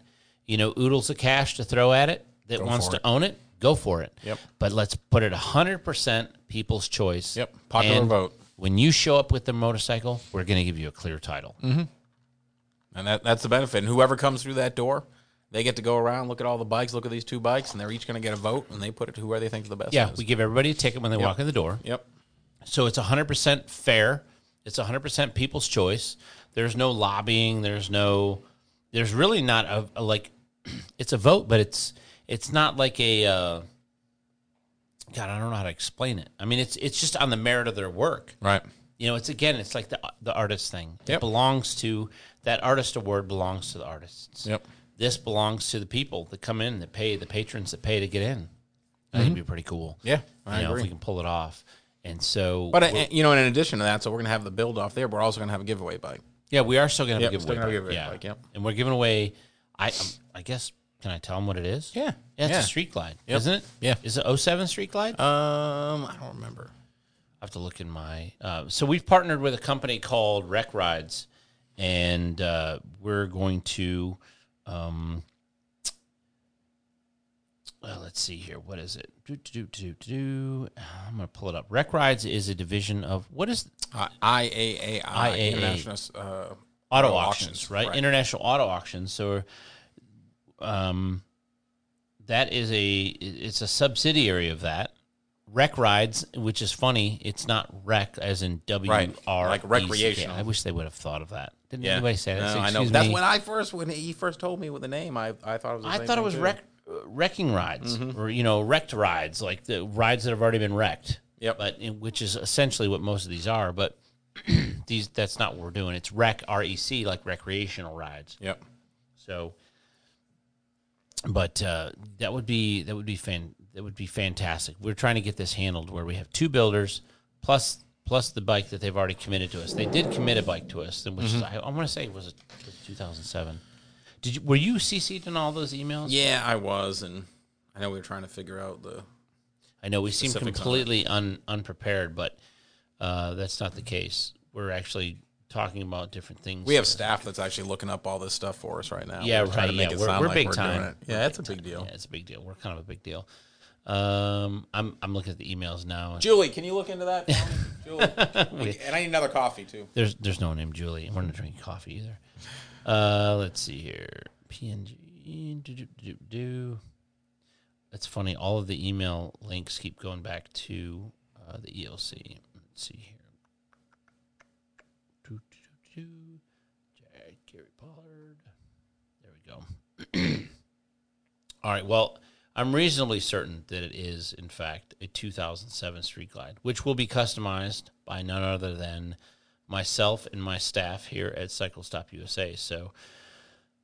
you know, oodles of cash to throw at it that wants to it. own it, go for it. Yep. But let's put it 100% people's choice. Yep. Popular vote. When you show up with the motorcycle, we're going to give you a clear title. And that, that's the benefit. And whoever comes through that door, they get to go around, look at all the bikes, look at these two bikes, and they're each going to get a vote, and they put it to whoever they think is the best. Yeah, is. we give everybody a ticket when they walk in the door. Yep. So it's 100% fair. It's 100% people's choice. There's no lobbying. There's no. There's really not a, a like. It's a vote, but it's it's not like a. Uh, God, I don't know how to explain it. I mean, it's it's just on the merit of their work. Right. You know, it's again, it's like the the artist thing. It belongs to that artist award belongs to the artists. Yep. This belongs to the people that come in that pay the patrons that pay to get in. I think it'd be pretty cool. Yeah, I you know, if we can pull it off. And so, But uh, you know, in addition to that, so we're gonna have the build off there. But we're also gonna have a giveaway bike. Yeah, we are still going to have Yep, a still giveaway. gonna have a bike. giveaway yeah. bike, yep. And we're giving away. I um, I guess can I tell them what it is? Yeah. yeah, it's Yeah. a street glide, Yep. isn't it? Yeah. Is it 07 street glide? Um, I don't remember. I have to look in my. Uh, so we've partnered with a company called Rec Rides, and uh, we're going to. Um, well, let's see here. What is it? Do, do, do, do. I'm going to pull it up. Rec Rides is a division of what is Uh, IAAI, IAA. International uh, auto auctions, right? International auto auctions. So, um, that is a it's a subsidiary of that. Rec rides, which is funny. It's not rec as in W R like recreational. I wish they would have thought of that. Didn't Yeah. anybody say that? No, Say, I know. "Excuse That's me." when I first when he first told me with the name. I I thought it was. The I same thought it thing, was too. wreck, uh, wrecking rides, or you know, wrecked rides, like the rides that have already been wrecked. Yep. But in, which is essentially what most of these are. But these that's not what we're doing. It's rec R E C like recreational rides. Yep. So, but uh, that would be that would be fan that would be fantastic. We're trying to get this handled where we have two builders plus plus the bike that they've already committed to us. They did commit a bike to us, which is I, I want to say was was 2007. Did you were you CC'd in all those emails? Yeah, I was, and I know we were trying to figure out the. I know we seem Specifics on it. completely un, unprepared, but uh, that's not the case. We're actually talking about different things. We have staff that's actually looking up all this stuff for us right now. Yeah, We're right, to make yeah, it we're- we're like big doing time. it. Yeah, it's a big deal. Yeah, it's a big deal. We're kind of a big deal. Um, I'm I'm looking at the emails now. Julie, can you look into that? Julie, and I need another coffee too. There's there's no one named Julie. We're not drinking coffee either. Uh, let's see here. PNG. Do, do, do, do. That's funny. All of the email links keep going back to uh, the ELC. Let's see here. Do, do, do, do. Jack, Gary Pollard. There we go. All right. Well, I'm reasonably certain that it is, in fact, a 2007 Street Glide, which will be customized by none other than myself and my staff here at Cycle Stop USA. So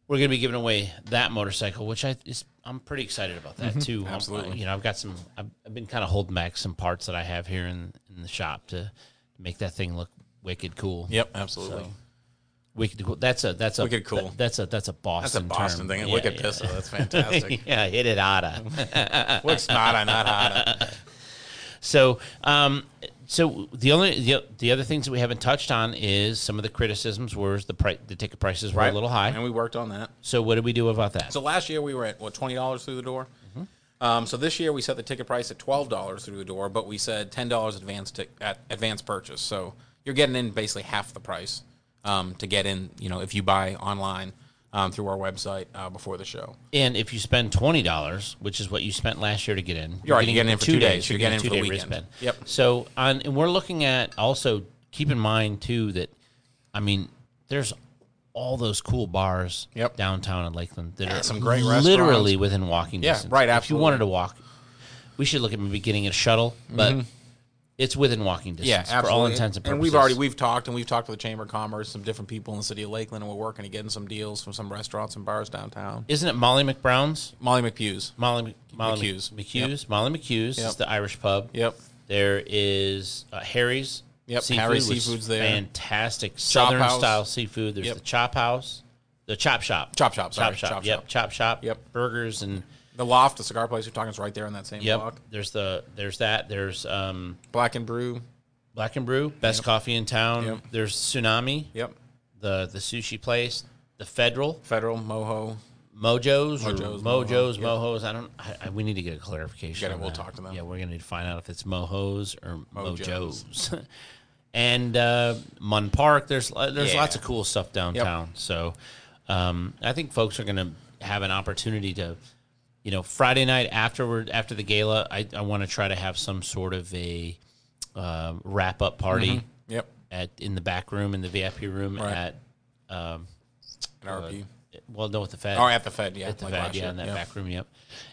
we're going to be giving away that motorcycle, which I is I'm pretty excited about that mm-hmm. too. I'm- Absolutely. you know, I've got some. I've, I've been kind of holding back some parts that I have here in in the shop to make that thing look wicked cool. Yep, absolutely. So, wicked cool. That's a that's a Wicked cool. That's a that's a That's Boston. a Boston term. thing. Yeah, Wicked yeah. pistol. That's fantastic. yeah, hit it outta. Looks not not hot. So, um, so the only the, the other things that we haven't touched on is some of the criticisms were the price, the ticket prices were a little high. and we worked on that. So, what did we do about that? So last year we were at what twenty dollars through the door. Mm-hmm. Um, so this year we set the ticket price at twelve dollars through the door, but we said ten dollars advance tic- at advance purchase. So you're getting in basically half the price um, to get in. You know, if you buy online um, through our website uh, before the show. and if you spend twenty dollars, which is what you spent last year to get in, You're right, you're getting in for two days. You're getting in for the weekend. wristband. Yep. So, on and we're looking at also keep in mind too that, I mean, there's all those cool bars Yep. downtown in Lakeland that Yeah, are some great literally within walking distance. Yeah, right, If you wanted to walk, we should look at maybe getting a shuttle, but it's within walking distance. Yeah, absolutely. For all intents and purposes. And we've already we've talked and we've talked to the Chamber of Commerce, some different people in the city of Lakeland, and we're working to getting some deals from some restaurants and bars downtown. Isn't it Molly McBrown's? Molly McHugh's. Molly, Molly McHugh's. McHugh's. Molly McHugh's Yep. is the Irish pub. Yep. There is uh, Harry's. Yep, seafood, Harry's Seafood's there. Fantastic southern style seafood. There's Yep. the Chop House, the Chop Shop, Chop Shop, sorry, Chop Shop. Chop yep, Shop. Chop Shop. Yep. burgers and The Loft, the cigar place you're talking is right there in that same yep. block. There's the there's that. There's um, Black and Brew. Black and Brew, best coffee in town. Yep. There's Tsunami, Yep. the the sushi place, the Federal, Federal, Moho. Mojos, or Mojos, Mojos, Moho, Mohos. I don't. I, I, we need to get a clarification. Get it, we'll that. talk to them. Yeah, we're gonna need to find out if it's Mohos or Mojos. Mojos. and uh, Munn Park. There's uh, there's Yeah. lots of cool stuff downtown. So um, I think folks are gonna have an opportunity to, you know, Friday night afterward after the gala. I, I want to try to have some sort of a uh, wrap up party Yep. at in the back room in the VIP room Right. at. Um, An RP. well, no, with the Fed. Oh, at the Fed, yeah. At the like Fed, yeah, year. in that Yep. back room, yep.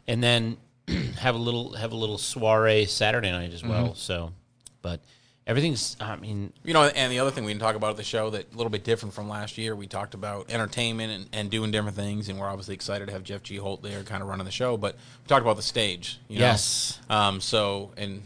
And then have a little have a little soiree Saturday night as Mm-hmm. well. So, but everything's. I mean, You know, and the other thing we didn't talk about at the show that a little bit different from last year, we talked about entertainment and, and doing different things, and we're obviously excited to have Jeff G. Holt there kind of running the show, but we talked about the stage. You know? Yes. Um, so, and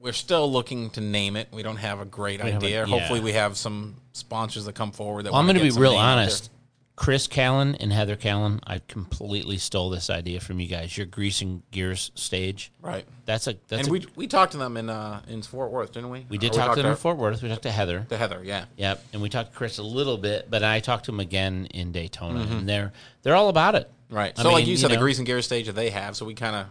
we're still looking to name it. We don't have a great haven't- idea. yeah. Hopefully, we have some sponsors that come forward that well, I'm going to be real honest. Chris Callan and Heather Callan, I completely stole this idea from you guys. Your greasing gears stage, Right. That's a that's and a, we we talked to them in uh, in Fort Worth, didn't we? we did Or talk to them in Fort Worth. We talked to Heather. to Heather, yeah. Yep, and we talked to Chris a little bit, but I talked to him again in Daytona, Mm-hmm. and they're they're all about it. Right. I So, like mean, you said, the know, grease and gear stage that they have, so we kind of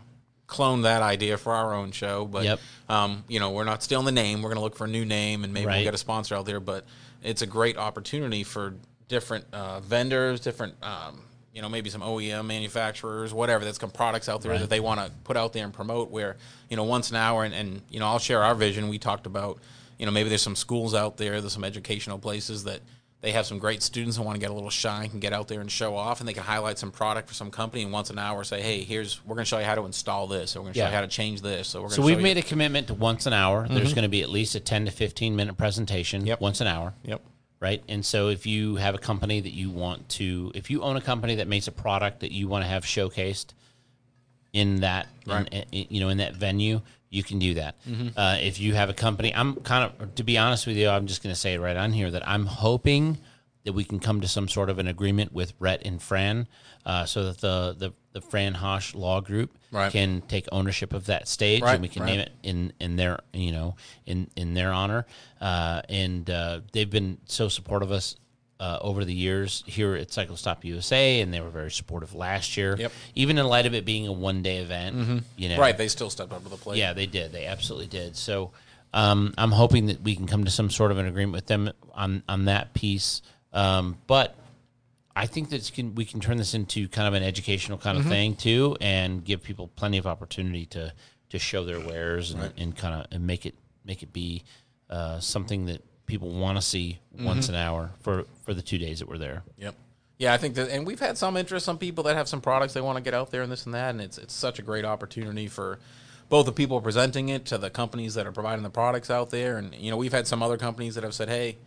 clone that idea for our own show. But, Yep. um, you know, we're not stealing the name. We're going to look for a new name, and maybe Right. we'll get a sponsor out there. But it's a great opportunity for different uh, vendors, different, um, you know, maybe some OEM manufacturers, whatever, that's got products out there Right. that they want to put out there and promote. Where, you know, once an hour, and, and you know, I'll share our vision. We talked about, you know, maybe there's some schools out there, there's some educational places that they have some great students who want to get a little shine, can get out there and show off, and they can highlight some product for some company. And once an hour, say, "Hey, here's we're going to show you how to install this, or we're going to show you how to change this." So we're so we've made you, a commitment to once an hour. There's going to be at least a 10 to 15 minute presentation Yep. once an hour. Yep. Right. And so if you have a company that you want to, if you own a company that makes a product that you want to have showcased in that, Right. in- you know, in that venue, you can do that. Uh, if you have a company, I'm kind of, to be honest with you, I'm just going to say it right on here that I'm hoping that we can come to some sort of an agreement with Rhett and Fran, uh, so that the the the Fran Haasch Law Group Right. can take ownership of that stage Right, and we can right. name it in in their you know in in their honor. Uh, and uh, they've been so supportive of us. Uh, over the years here at Cycle Stop USA, and they were very supportive last year. Yep. Even in light of it being a one day event, you know, right. They still stepped up to the plate. yeah, they did. They absolutely did. So um, I'm hoping that we can come to some sort of an agreement with them on on that piece. Um, but I think that can, we can turn this into kind of an educational kind Mm-hmm. of thing too, and give people plenty of opportunity to to show their wares and, and kind of and make it make it be uh, something that people want to see Mm-hmm. once an hour for for the two days that we're there. Yep. Yeah, I think that, and we've had some interest, some people that have some products they want to get out there and this and that, and it's it's such a great opportunity for both the people presenting it to the companies that are providing the products out there, and you know we've had some other companies that have said, hey,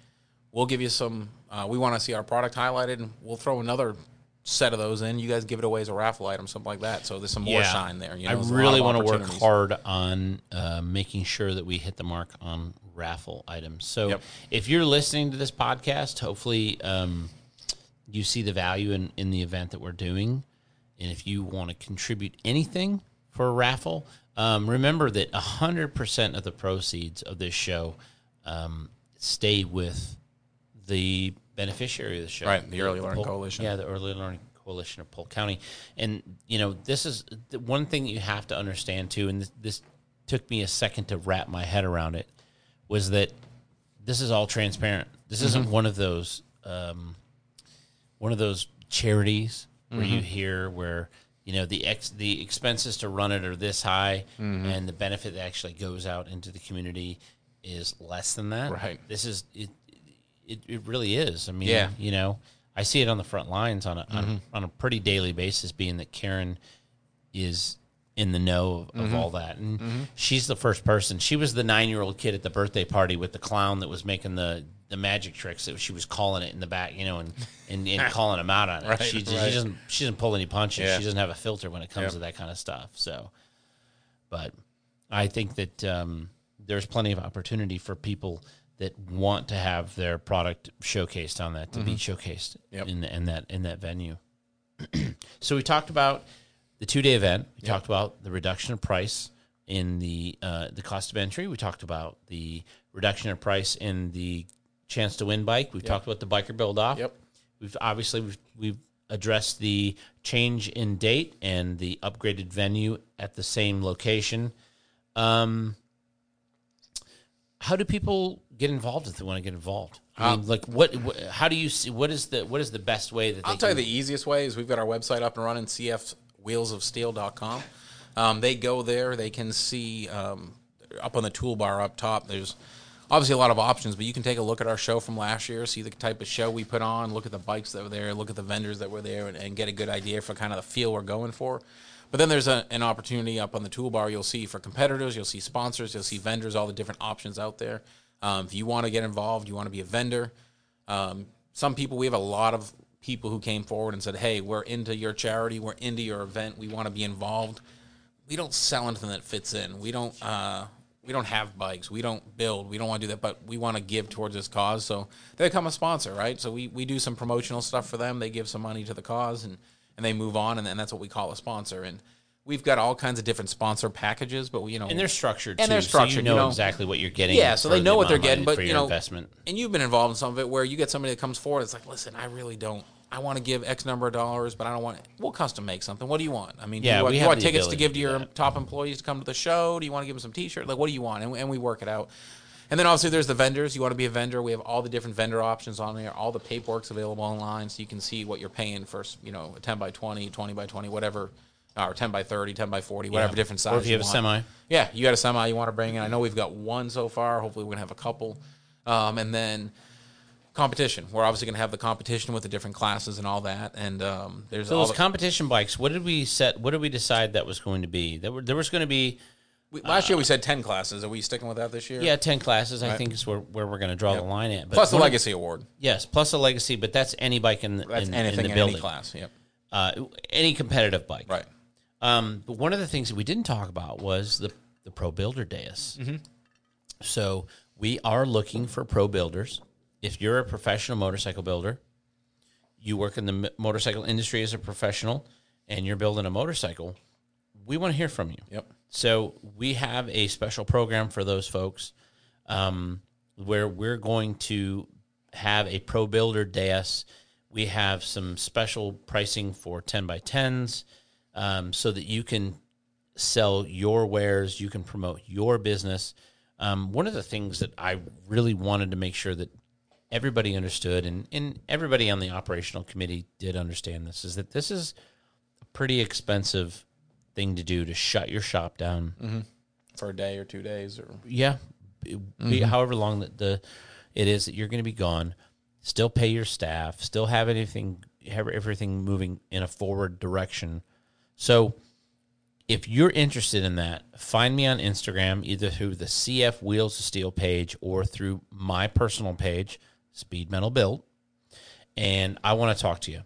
we'll give you some, uh, we want to see our product highlighted, and we'll throw another set of those in. You guys give it away as a raffle item, something like that. So there's some more shine there. You know, I there's a lot really want to work hard on uh, making sure that we hit the mark on raffle items. So Yep. if you're listening to this podcast, hopefully um, you see the value in, in the event that we're doing. And if you want to contribute anything for a raffle, um, remember that 100% of the proceeds of this show um, stay with the beneficiary of the show. Right, the Early Learning Polk- Coalition. Yeah, the Early Learning Coalition of Polk County. And, you know, this is the one thing you have to understand too, and this, this took me a second to wrap my head around it, was that this is all transparent. This Mm-hmm. isn't one of those um, one of those charities where Mm-hmm. you hear where you know the ex the expenses to run it are this high Mm-hmm. and the benefit that actually goes out into the community is less than that. Right. This is it. It, it really is. I mean, Yeah. Mm-hmm. you know, I see it on the front lines on a on, on a pretty daily basis. Being that Karen is in the know of, Mm-hmm. all that, and she's the first person. She was the nine year old kid at the birthday party with the clown that was making the the magic tricks that she was calling it in the back, you know, and and, and calling him out on it. Right, she, she right. doesn't she doesn't pull any punches. Yeah. She doesn't have a filter when it comes to that kind of stuff. So, but I think that um, there's plenty of opportunity for people that want to have their product showcased on that to be showcased Mm-hmm. Yep. in, in that in that venue. so we talked about the two day event. We talked about the reduction of price in the uh, the cost of entry. We talked about the reduction of price in the chance to win bike. We've talked about the biker build off. Yep. We've obviously we've, we've addressed the change in date and the upgraded venue at the same location. Um, how do people get involved if they want to get involved? I mean, like what, what? How do you see? What is the what is the best way that they I'll tell you the easiest way is we've got our website up and running, cfwheelsofsteel.com. Um, they go there, they can see um, up on the toolbar up top, there's obviously a lot of options, but you can take a look at our show from last year, see the type of show we put on, look at the bikes that were there, look at the vendors that were there, and, and get a good idea for kind of the feel we're going for. But then there's a, an opportunity up on the toolbar you'll see for competitors, you'll see sponsors, you'll see vendors, all the different options out there. Um, if you want to get involved, you want to be a vendor, um, some people, we have a lot of people who came forward and said, "Hey, we're into your charity, we're into your event, we want to be involved." We don't sell anything that fits in. We don't. Uh, we don't have bikes. We don't build. We don't want to do that, but we want to give towards this cause. So they become a sponsor, right? So we, we do some promotional stuff for them. They give some money to the cause, and and they move on, and, and that's what we call a sponsor. And we've got all kinds of different sponsor packages, but we, you know, and they're structured And too, they're structured, you you know, know. exactly what you're getting. Yeah, so they the know what they're getting, but for you know, investment. and you've been involved in some of it where you get somebody that comes forward. It's like, listen, I really don't. I want to give X number of dollars, but I don't want. It. We'll custom make something. What do you want? I mean, do Yeah, you want, do you want tickets to give to your top employees to come to the show? Do you want to give them some T-shirt? Like, what do you want? And, and we work it out. And then obviously there's the vendors. You want to be a vendor. We have all the different vendor options on there. All the paperwork's available online, so you can see what you're paying for. You know, a 10 by 20, 20 by 20, whatever, or 10 by 30, 10 by 40, whatever Yeah. different size. Or if you have a semi. Yeah, you got a semi you want to bring in. I know we've got one so far. Hopefully, we're gonna have a couple, um, and then competition. We're obviously gonna have the competition with the different classes and all that. And um, there's So all those the, competition bikes, what did we set? What did we decide that was going to be? There, were, there was going to be we, last year we said ten classes. Are we sticking with that this year? yeah ten classes. I think is where, where we're going to draw the line at. But Plus the of- legacy award. yes, plus a legacy, but that's any bike in, the- That's in, anything in in, the building, any class. Yep. Uh, any competitive bike, Right. Um, but one of the things that we didn't talk about was the the pro builder dais. Mm-hmm. So we are looking for pro builders. If you're a professional motorcycle builder, you work in the motorcycle industry as a professional, and you're building a motorcycle, we want to hear from you. Yep. So we have a special program for those folks um, where we're going to have a pro builder dais. We have some special pricing for 10 by 10s um, so that you can sell your wares, you can promote your business. Um, one of the things that I really wanted to make sure that everybody understood, and and everybody on the operational committee did understand this. Is that this is a pretty expensive thing to do to shut your shop down. for a day or two days or Yeah, be- however long that the it is that you're going to be gone, still pay your staff, still have anything, have everything moving in a forward direction. So, if you're interested in that, find me on Instagram either through the CF Wheels of Steel page or through my personal page, Speed Metal Build, and I want to talk to you.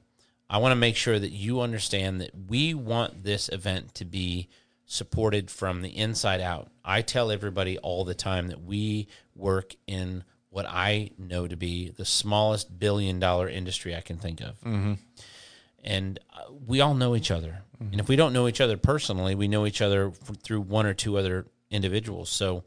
I want to make sure that you understand that we want this event to be supported from the inside out. I tell everybody all the time that we work in what I know to be the smallest billion dollar industry I can think of. Mm-hmm. And uh, we all know each other. And if we don't know each other personally, we know each other f- through one or two other individuals. So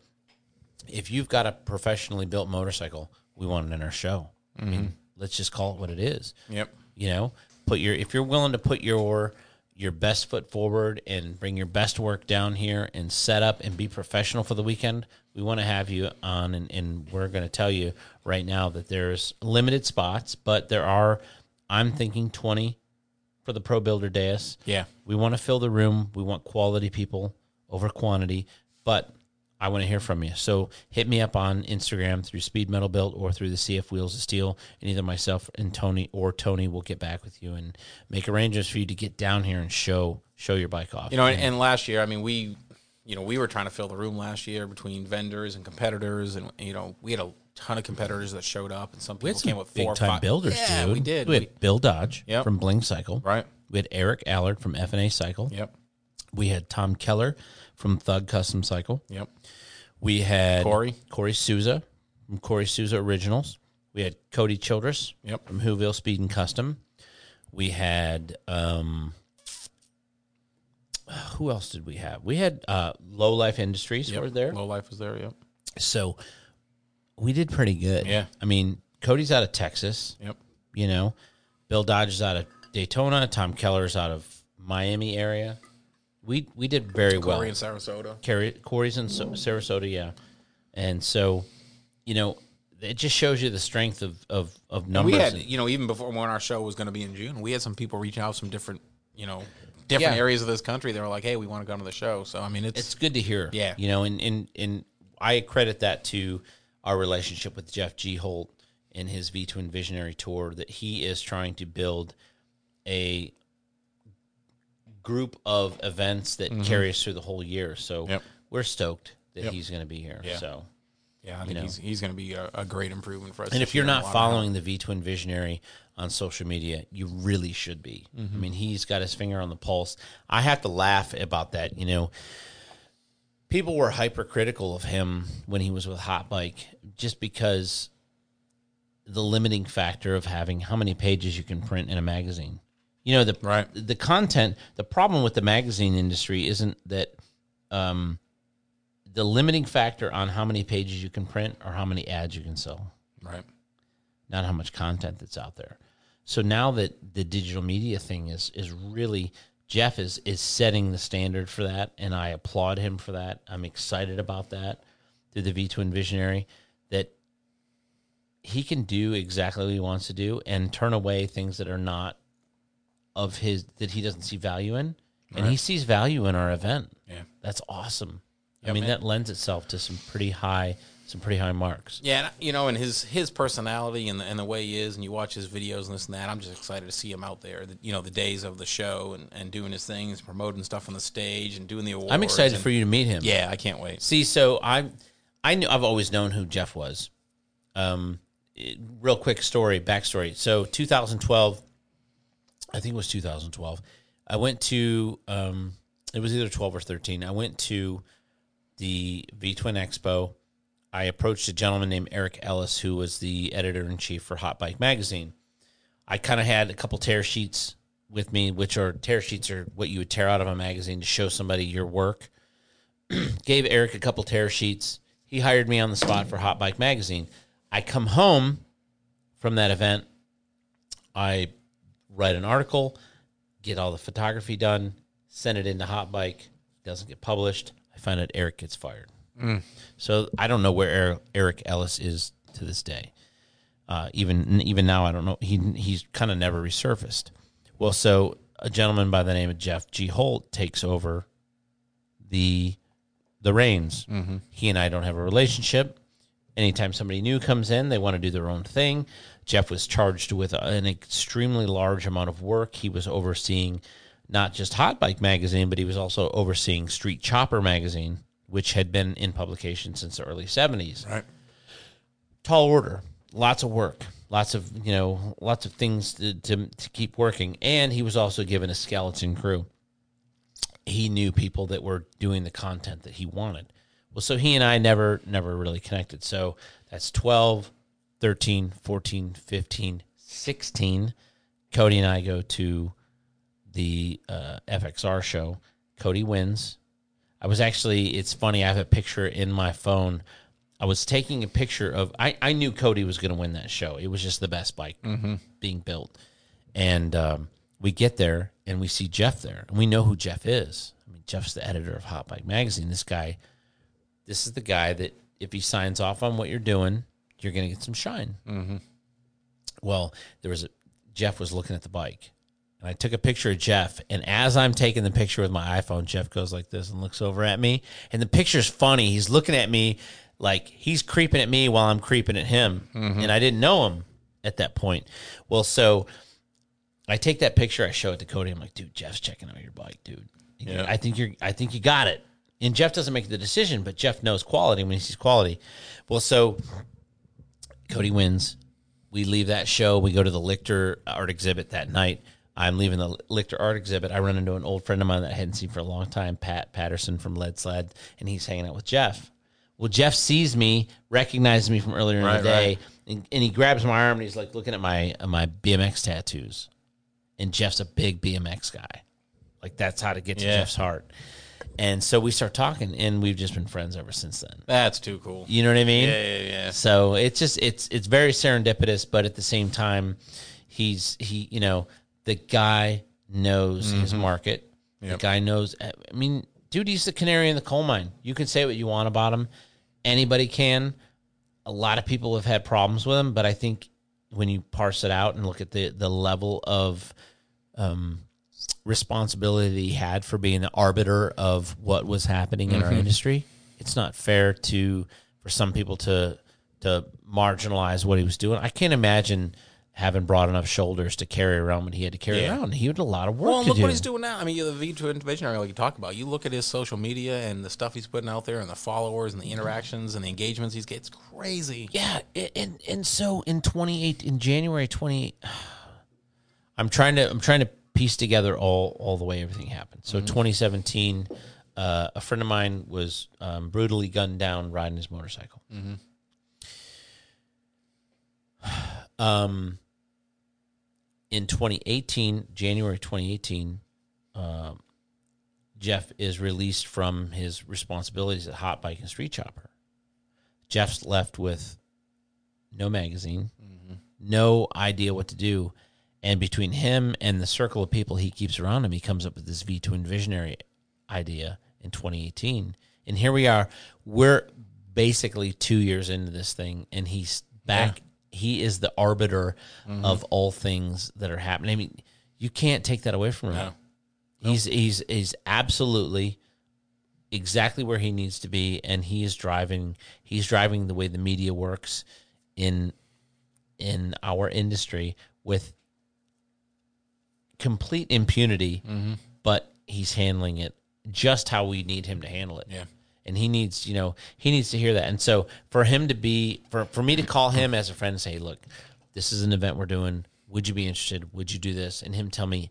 if you've got a professionally built motorcycle, we want it in our show. I mean, let's just call it what it is yep you know put your if you're willing to put your your best foot forward and bring your best work down here and set up and be professional for the weekend we want to have you on and, and we're going to tell you right now that there's limited spots but there are i'm thinking 20 for the pro builder dais. Yeah. We want to fill the room. We want quality people over quantity. But I want to hear from you. So hit me up on Instagram through Speed Metal Built or through the CF Wheels of Steel, and either myself and Tony or Tony will get back with you and make arrangements for you to get down here and show show your bike off. you know and, and last year i mean we you know we were trying to fill the room last year between vendors and competitors and you know we had a ton of competitors that showed up and some we people had some came with big four or time builders, yeah dude. we did We had We- Bill Dodge Yep. from Bling Cycle. right We had Eric Allard from FNA Cycle. yep We had Tom Keller from Thug Custom Cycle. yep We had Corey. Corey Souza from Corey Souza Originals. We had Cody Childress Yep. from Whoville Speed and Custom. We had um, who else did we have? We had uh, Low Life Industries were there. low life was there yep So we did pretty good. Yeah. I mean, Cody's out of Texas. yep You know, Bill Dodge is out of Daytona. Tom Keller's out of Miami area. We we did very well. Corey in sarasota Carry, Corey's in Sa- Sarasota, yeah. And so, you know, it just shows you the strength of of, of And numbers. we had, and- you know, even before when our show was going to be in June, we had some people reach out from different, you know, different Yeah. areas of this country. They were like, "Hey, we want to come to the show." So I mean, it's, it's good to hear. Yeah. You know, and, and, and I credit that to our relationship with Jeff G. Holt in his V Twin Visionary Tour that he is trying to build a group of events that carry us through the whole year. So Mm-hmm. Yep. we're stoked that Yep. he's going to be here. Yeah. So. yeah, I think he's he's going to be a, a great improvement for us. And if you're year in a not following the V Twin Visionary on social media, you really should be. Mm-hmm. I mean, he's got his finger on the pulse. I have to laugh about that. You know, people were hypercritical of him when he was with Hot Bike just because the limiting factor of having how many pages you can print in a magazine. You know, the Right. the content, the problem with the magazine industry isn't that um, the limiting factor on how many pages you can print or how many ads you can sell Right. not how much content that's out there. So now that the digital media thing is is really Jeff is is setting the standard for that, and I applaud him for that. I'm excited about that through the V Twin Visionary that he can do exactly what he wants to do and turn away things that are not of his that he doesn't see value in, and he sees value in our event. Yeah. That's awesome. I mean, man. that lends itself to some pretty high some pretty high marks. Yeah, and, you know, and his his personality and the, and the way he is, and you watch his videos and this and that. I'm just excited to see him out there. The, you know, the days of the show and, and doing his things, promoting stuff on the stage, and doing the awards. I'm excited and- for you to meet him. Yeah, I can't wait. See, so I, I knew I've always known who Jeff was. Um, it- real quick story, backstory. So 2012, I think it was 2012. I went to, um, it was either 12 or 13. I went to the V Twin Expo. I approached a gentleman named Eric Ellis, who was the editor in chief for Hot Bike Magazine. I kind of had a couple tear sheets with me, which are tear sheets are what you would tear out of a magazine to show somebody your work gave Eric a couple tear sheets. He hired me on the spot for Hot Bike Magazine. I come home from that event. I write an article, get all the photography done, send it into Hot Bike. Doesn't get published. I find out Eric gets fired. So I don't know where Eric, Ellis is to this day. Uh, even even now, I don't know. He he's kind of never resurfaced. Well, so a gentleman by the name of Jeff G. Holt takes over the the reins. He and I don't have a relationship. Anytime somebody new comes in, they want to do their own thing. Jeff was charged with an extremely large amount of work. He was overseeing not just Hot Bike magazine, but he was also overseeing Street Chopper magazine, which had been in publication since the early 70s Right. tall order, lots of work, lots of you know, lots of things to, to, to keep working. And he was also given a skeleton crew. He knew people that were doing the content that he wanted. Well, so he and I never never really connected. So that's 12, 13, 14, 15, 16. Cody and I go to the uh, FXR show. Cody wins. I was actually, it's funny, I have a picture in my phone. I was taking a picture of, I, I knew Cody was going to win that show. It was just the best bike being built. And um, we get there and we see Jeff there. And we know who Jeff is. I mean, Jeff's the editor of Hot Bike Magazine. This guy, this is the guy that if he signs off on what you're doing, you're going to get some shine. Well, there was a Jeff was looking at the bike, and I took a picture of Jeff. And as I'm taking the picture with my iPhone, Jeff goes like this and looks over at me. And the picture's funny. He's looking at me like he's creeping at me while I'm creeping at him, mm-hmm. and I didn't know him at that point. Well, so I take that picture, I show it to Cody. I'm like, dude, Jeff's checking out your bike, dude. Yeah. I think you're. I think you got it. And Jeff doesn't make the decision, but Jeff knows quality when he sees quality. Well, so Cody wins. We leave that show. We go to the Lichter art exhibit that night. I'm leaving the Lichter art exhibit. I run into an old friend of mine that I hadn't seen for a long time, Pat Patterson from Lead Sled, and he's hanging out with Jeff. Well, Jeff sees me, recognizes me from earlier in Right, the day, right. and, and he grabs my arm and he's like looking at my uh, my BMX tattoos. And Jeff's a big BMX guy. Like that's how to get to Yeah. Jeff's heart. And so we start talking, and we've just been friends ever since then. That's too cool. You know what I mean? Yeah, yeah, yeah. So it's just it's it's very serendipitous, but at the same time, he's he you know the guy knows his market. The Mm-hmm. Guy knows. I mean, dude, he's the canary in the coal mine. You can say what you want about him. Anybody can. A lot of people have had problems with him, but I think when you parse it out and look at the the level of um, responsibility he had for being the arbiter of what was happening in our industry. It's not fair to for some people to to marginalize what he was doing. I can't imagine having broad enough shoulders to carry around what he had to carry Yeah. around. He had a lot of work Well, to look do. what he's doing now. I mean, the V Twin Visionary, like you talk about, you look at his social media and the stuff he's putting out there and the followers and the interactions and the engagements he's getting. It's crazy. Yeah, and and so in 28 in January 28 I'm trying to I'm trying to piece together all all the way everything happened. So 2017 uh, a friend of mine was um, brutally gunned down riding his motorcycle. Um, in 2018, January 2018, um, Jeff is released from his responsibilities at Hot Bike and Street Chopper. Jeff's left with no magazine, no idea what to do. And between him and the circle of people he keeps around him, he comes up with this V Twin Visionary idea in 2018. And here we are. We're basically two years into this thing, and he's back. He is the arbiter mm-hmm. of all things that are happening. I mean, you can't take that away from him. No. He's he's he's absolutely exactly where he needs to be and he is driving he's driving the way the media works in in our industry with complete impunity mm-hmm. but he's handling it just how we need him to handle it Yeah. And he needs you know he needs to hear that and so for him to be for for me to call him as a friend and say look this is an event we're doing would you be interested would you do this and him tell me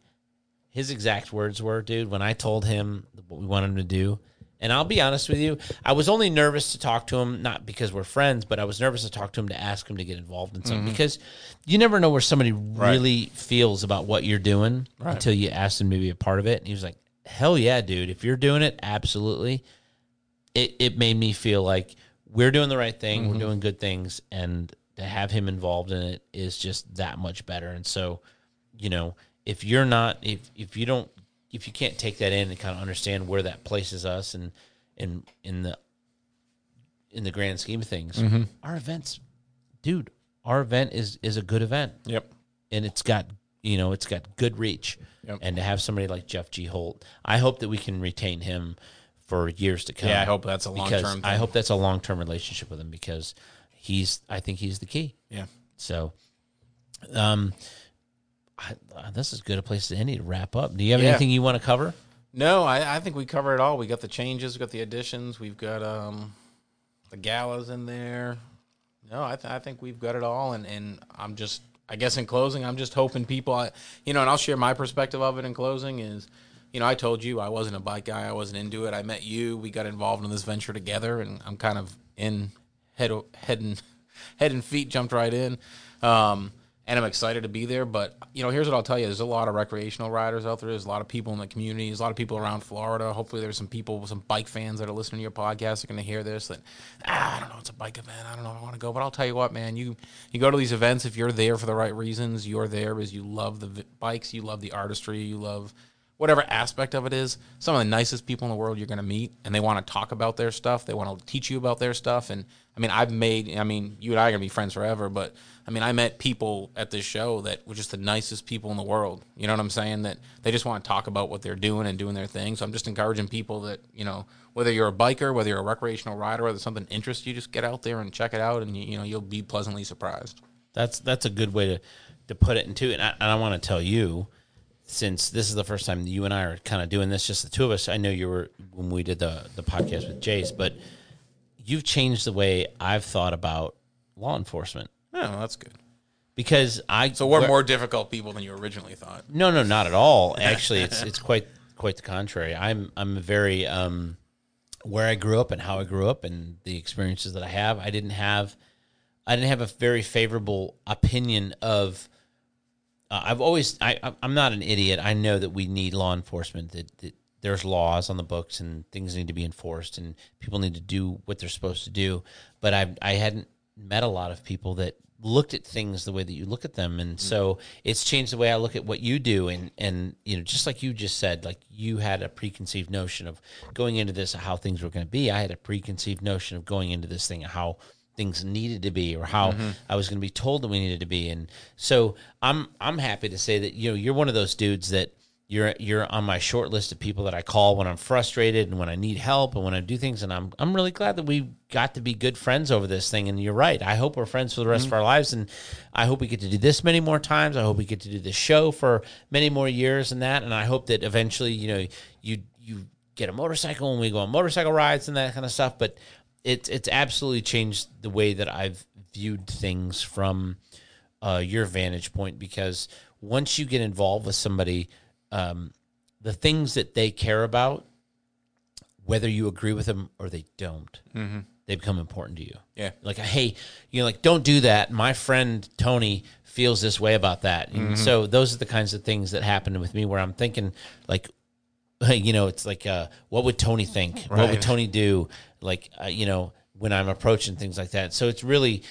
his exact words were, dude, when I told him what we wanted him to do. And I'll be honest with you, I was only nervous to talk to him, not because we're friends, but I was nervous to talk to him to ask him to get involved in something mm-hmm. because you never know where somebody really feels about what you're doing until you ask them to be a part of it. And he was like, hell yeah, dude. If you're doing it, absolutely. It, it made me feel like we're doing the right thing, we're mm-hmm. doing good things, and to have him involved in it is just that much better. And so, you know, if you're not if if you don't if you can't take that in and kind of understand where that places us and in in the in the grand scheme of things, mm-hmm. our events, dude, our event is is a good event Yep. and it's got you know it's got good reach Yep. and to have somebody like jeff g holt i hope that we can retain him for years to come Yeah, I hope that's a long-term i hope that's a long-term relationship with him because he's i think he's the key Yeah. so um I, uh, this is good a place to end it to wrap up do you have Yeah. anything you want to cover No, I, I think we covered it all. We got the changes, we got the additions, we've got um, the galas in there. No, I, th- I think we've got it all, and, and I'm just, I guess in closing, I'm just hoping people, I, you know, and I'll share my perspective of it in closing is, you know, I told you I wasn't a bike guy, I wasn't into it. I met you, we got involved in this venture together, and I'm kind of in head head and head and feet jumped right in. Um, and I'm excited to be there. But you know, here's what I'll tell you: there's a lot of recreational riders out there. There's a lot of people in the community. There's a lot of people around Florida. Hopefully, there's some people, some bike fans that are listening to your podcast are going to hear this. That ah, I don't know, it's a bike event. I don't know if I want to go, but I'll tell you what, man. You you go to these events if you're there for the right reasons. You're there because you love the v- bikes, you love the artistry, you love whatever aspect of it is, some of the nicest people in the world you're going to meet, and they want to talk about their stuff. They want to teach you about their stuff. And I mean, I've made, I mean, you and I are going to be friends forever, but I mean, I met people at this show that were just the nicest people in the world. You know what I'm saying? That they just want to talk about what they're doing and doing their thing. So I'm just encouraging people that, you know, whether you're a biker, whether you're a recreational rider, whether something interests you, just get out there and check it out, and you, know, you'll be pleasantly surprised. That's that's a good way to to put it into. And I, and I want to tell you, since this is the first time you and I are kind of doing this, just the two of us. I know you were when we did the the podcast with Jace, but you've changed the way I've thought about law enforcement Oh, that's good. because I So we're more difficult people than you originally thought. No, no, not at all. Actually, it's it's quite quite the contrary. I'm I'm very um where I grew up and how I grew up and the experiences that I have. I didn't have I didn't have a very favorable opinion of. Uh, I've always I I'm- not an idiot. I know that we need law enforcement. That, that there's laws on the books and things need to be enforced and people need to do what they're supposed to do. But I I hadn't met a lot of people that looked at things the way that you look at them and so it's changed the way I look at what you do and and you know just like you just said like you had a preconceived notion of going into this how things were going to be I had a preconceived notion of going into this thing how things needed to be or how mm-hmm. I was going to be told that we needed to be. And so I'm I'm happy to say that you know you're one of those dudes that you're you're on my short list of people that I call when I'm frustrated and when I need help and when I do things. And I'm I'm really glad that we got to be good friends over this thing. And you're right. I hope we're friends for the rest mm-hmm. of our lives. And I hope we get to do this many more times. I hope we get to do this show for many more years and that. And I hope that eventually, you know, you you get a motorcycle and we go on motorcycle rides and that kind of stuff, but it's it's absolutely changed the way that I've viewed things from uh, your vantage point because once you get involved with somebody, um, the things that they care about, whether you agree with them or they don't, they become important to you. Yeah. Like, hey, you know, like, don't do that. My friend Tony feels this way about that. And so those are the kinds of things that happen with me where I'm thinking, like, you know, it's like, uh, what would Tony think? What would Tony do? Like, uh, you know, when I'm approaching things like that. So it's really,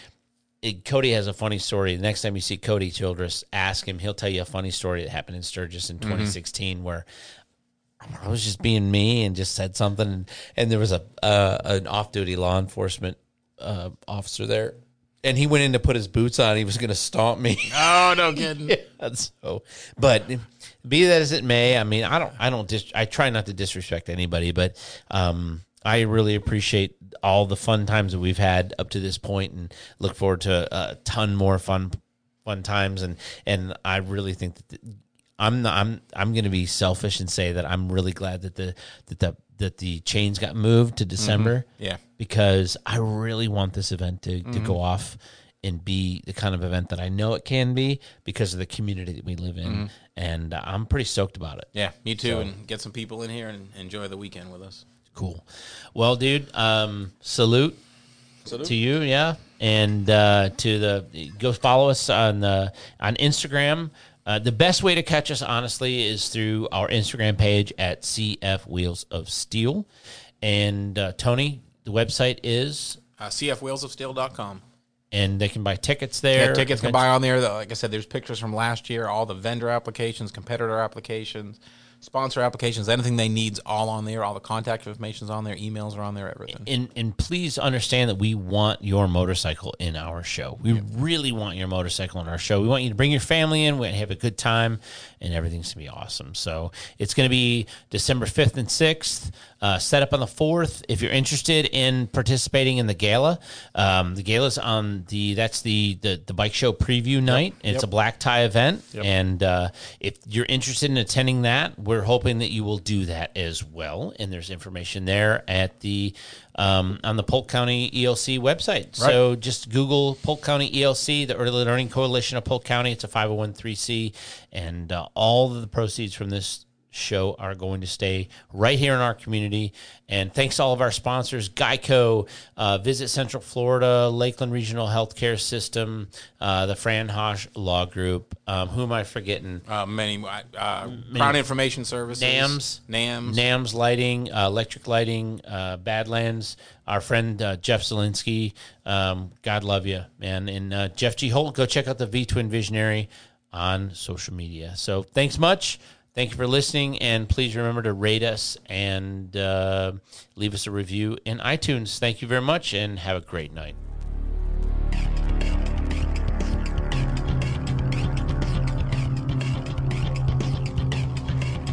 it, Cody has a funny story. The next time you see Cody Childress, ask him. He'll tell you a funny story that happened in Sturgis in 2016 where I was just being me and just said something, and, and there was a uh, an off duty law enforcement uh, officer there, and he went in to put his boots on. He was going to stomp me. Oh no, kidding. And so, but be that as it may, I mean, I don't, I don't, dis- I try not to disrespect anybody, but um, I really appreciate all the fun times that we've had up to this point, and look forward to a ton more fun, fun times, and and I really think that. The, I'm not, I'm I'm going to be selfish and say that I'm really glad that the that the that the chains got moved to December. Yeah. Because I really want this event to, to go off and be the kind of event that I know it can be because of the community that we live in, and uh, I'm pretty stoked about it. Yeah, me too. and get some people in here and enjoy the weekend with us. Cool. Well, dude, um, salute Salute. to you, yeah, and uh, to the go follow us on the on Instagram. Uh, the best way to catch us, honestly, is through our Instagram page at CF Wheels of Steel. And uh, Tony, the website is, Uh, CFWheelsofSteel.com. and they can buy tickets there. Yeah, tickets can buy on there. Like I said, there's pictures from last year, all the vendor applications, competitor applications. Sponsor applications, anything they need's all on there. All the contact information's on there. Emails are on there. Everything. and and please understand that we want your motorcycle in our show. We really want your motorcycle in our show. We want you to bring your family in. We have a good time, and everything's gonna be awesome. So it's gonna be December fifth and sixth. Uh, set up on the fourth. If you're interested in participating in the gala, um, the gala's on the that's the the, the bike show preview night. It's a black tie event, and uh, if you're interested in attending that, we're hoping that you will do that as well. And there's information there at the um, on the Polk County ELC website. So just Google Polk County ELC, the Early Learning Coalition of Polk County. It's a 501c, and uh, all of the proceeds from this show are going to stay right here in our community. And thanks to all of our sponsors Geico, uh, Visit Central Florida, Lakeland Regional Healthcare System, uh, the Fran Haasch Law Group. Um, who am I forgetting? Uh, many uh, uh, Crown Information Services, Namz, Namz, Namz Lighting, uh, Electric Lighting, uh, Badlands. Our friend Jeff Zielinski, um, God love you, man. And uh, Jeff G. Holt, go check out the V Twin Visionary on social media. So thanks much. Thank you for listening, and please remember to rate us and uh, leave us a review in iTunes. Thank you very much, and have a great night.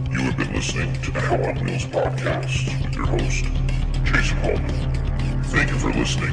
You have been listening to the Hell on Wheels podcast with your host, Jason Holman. Thank you for listening,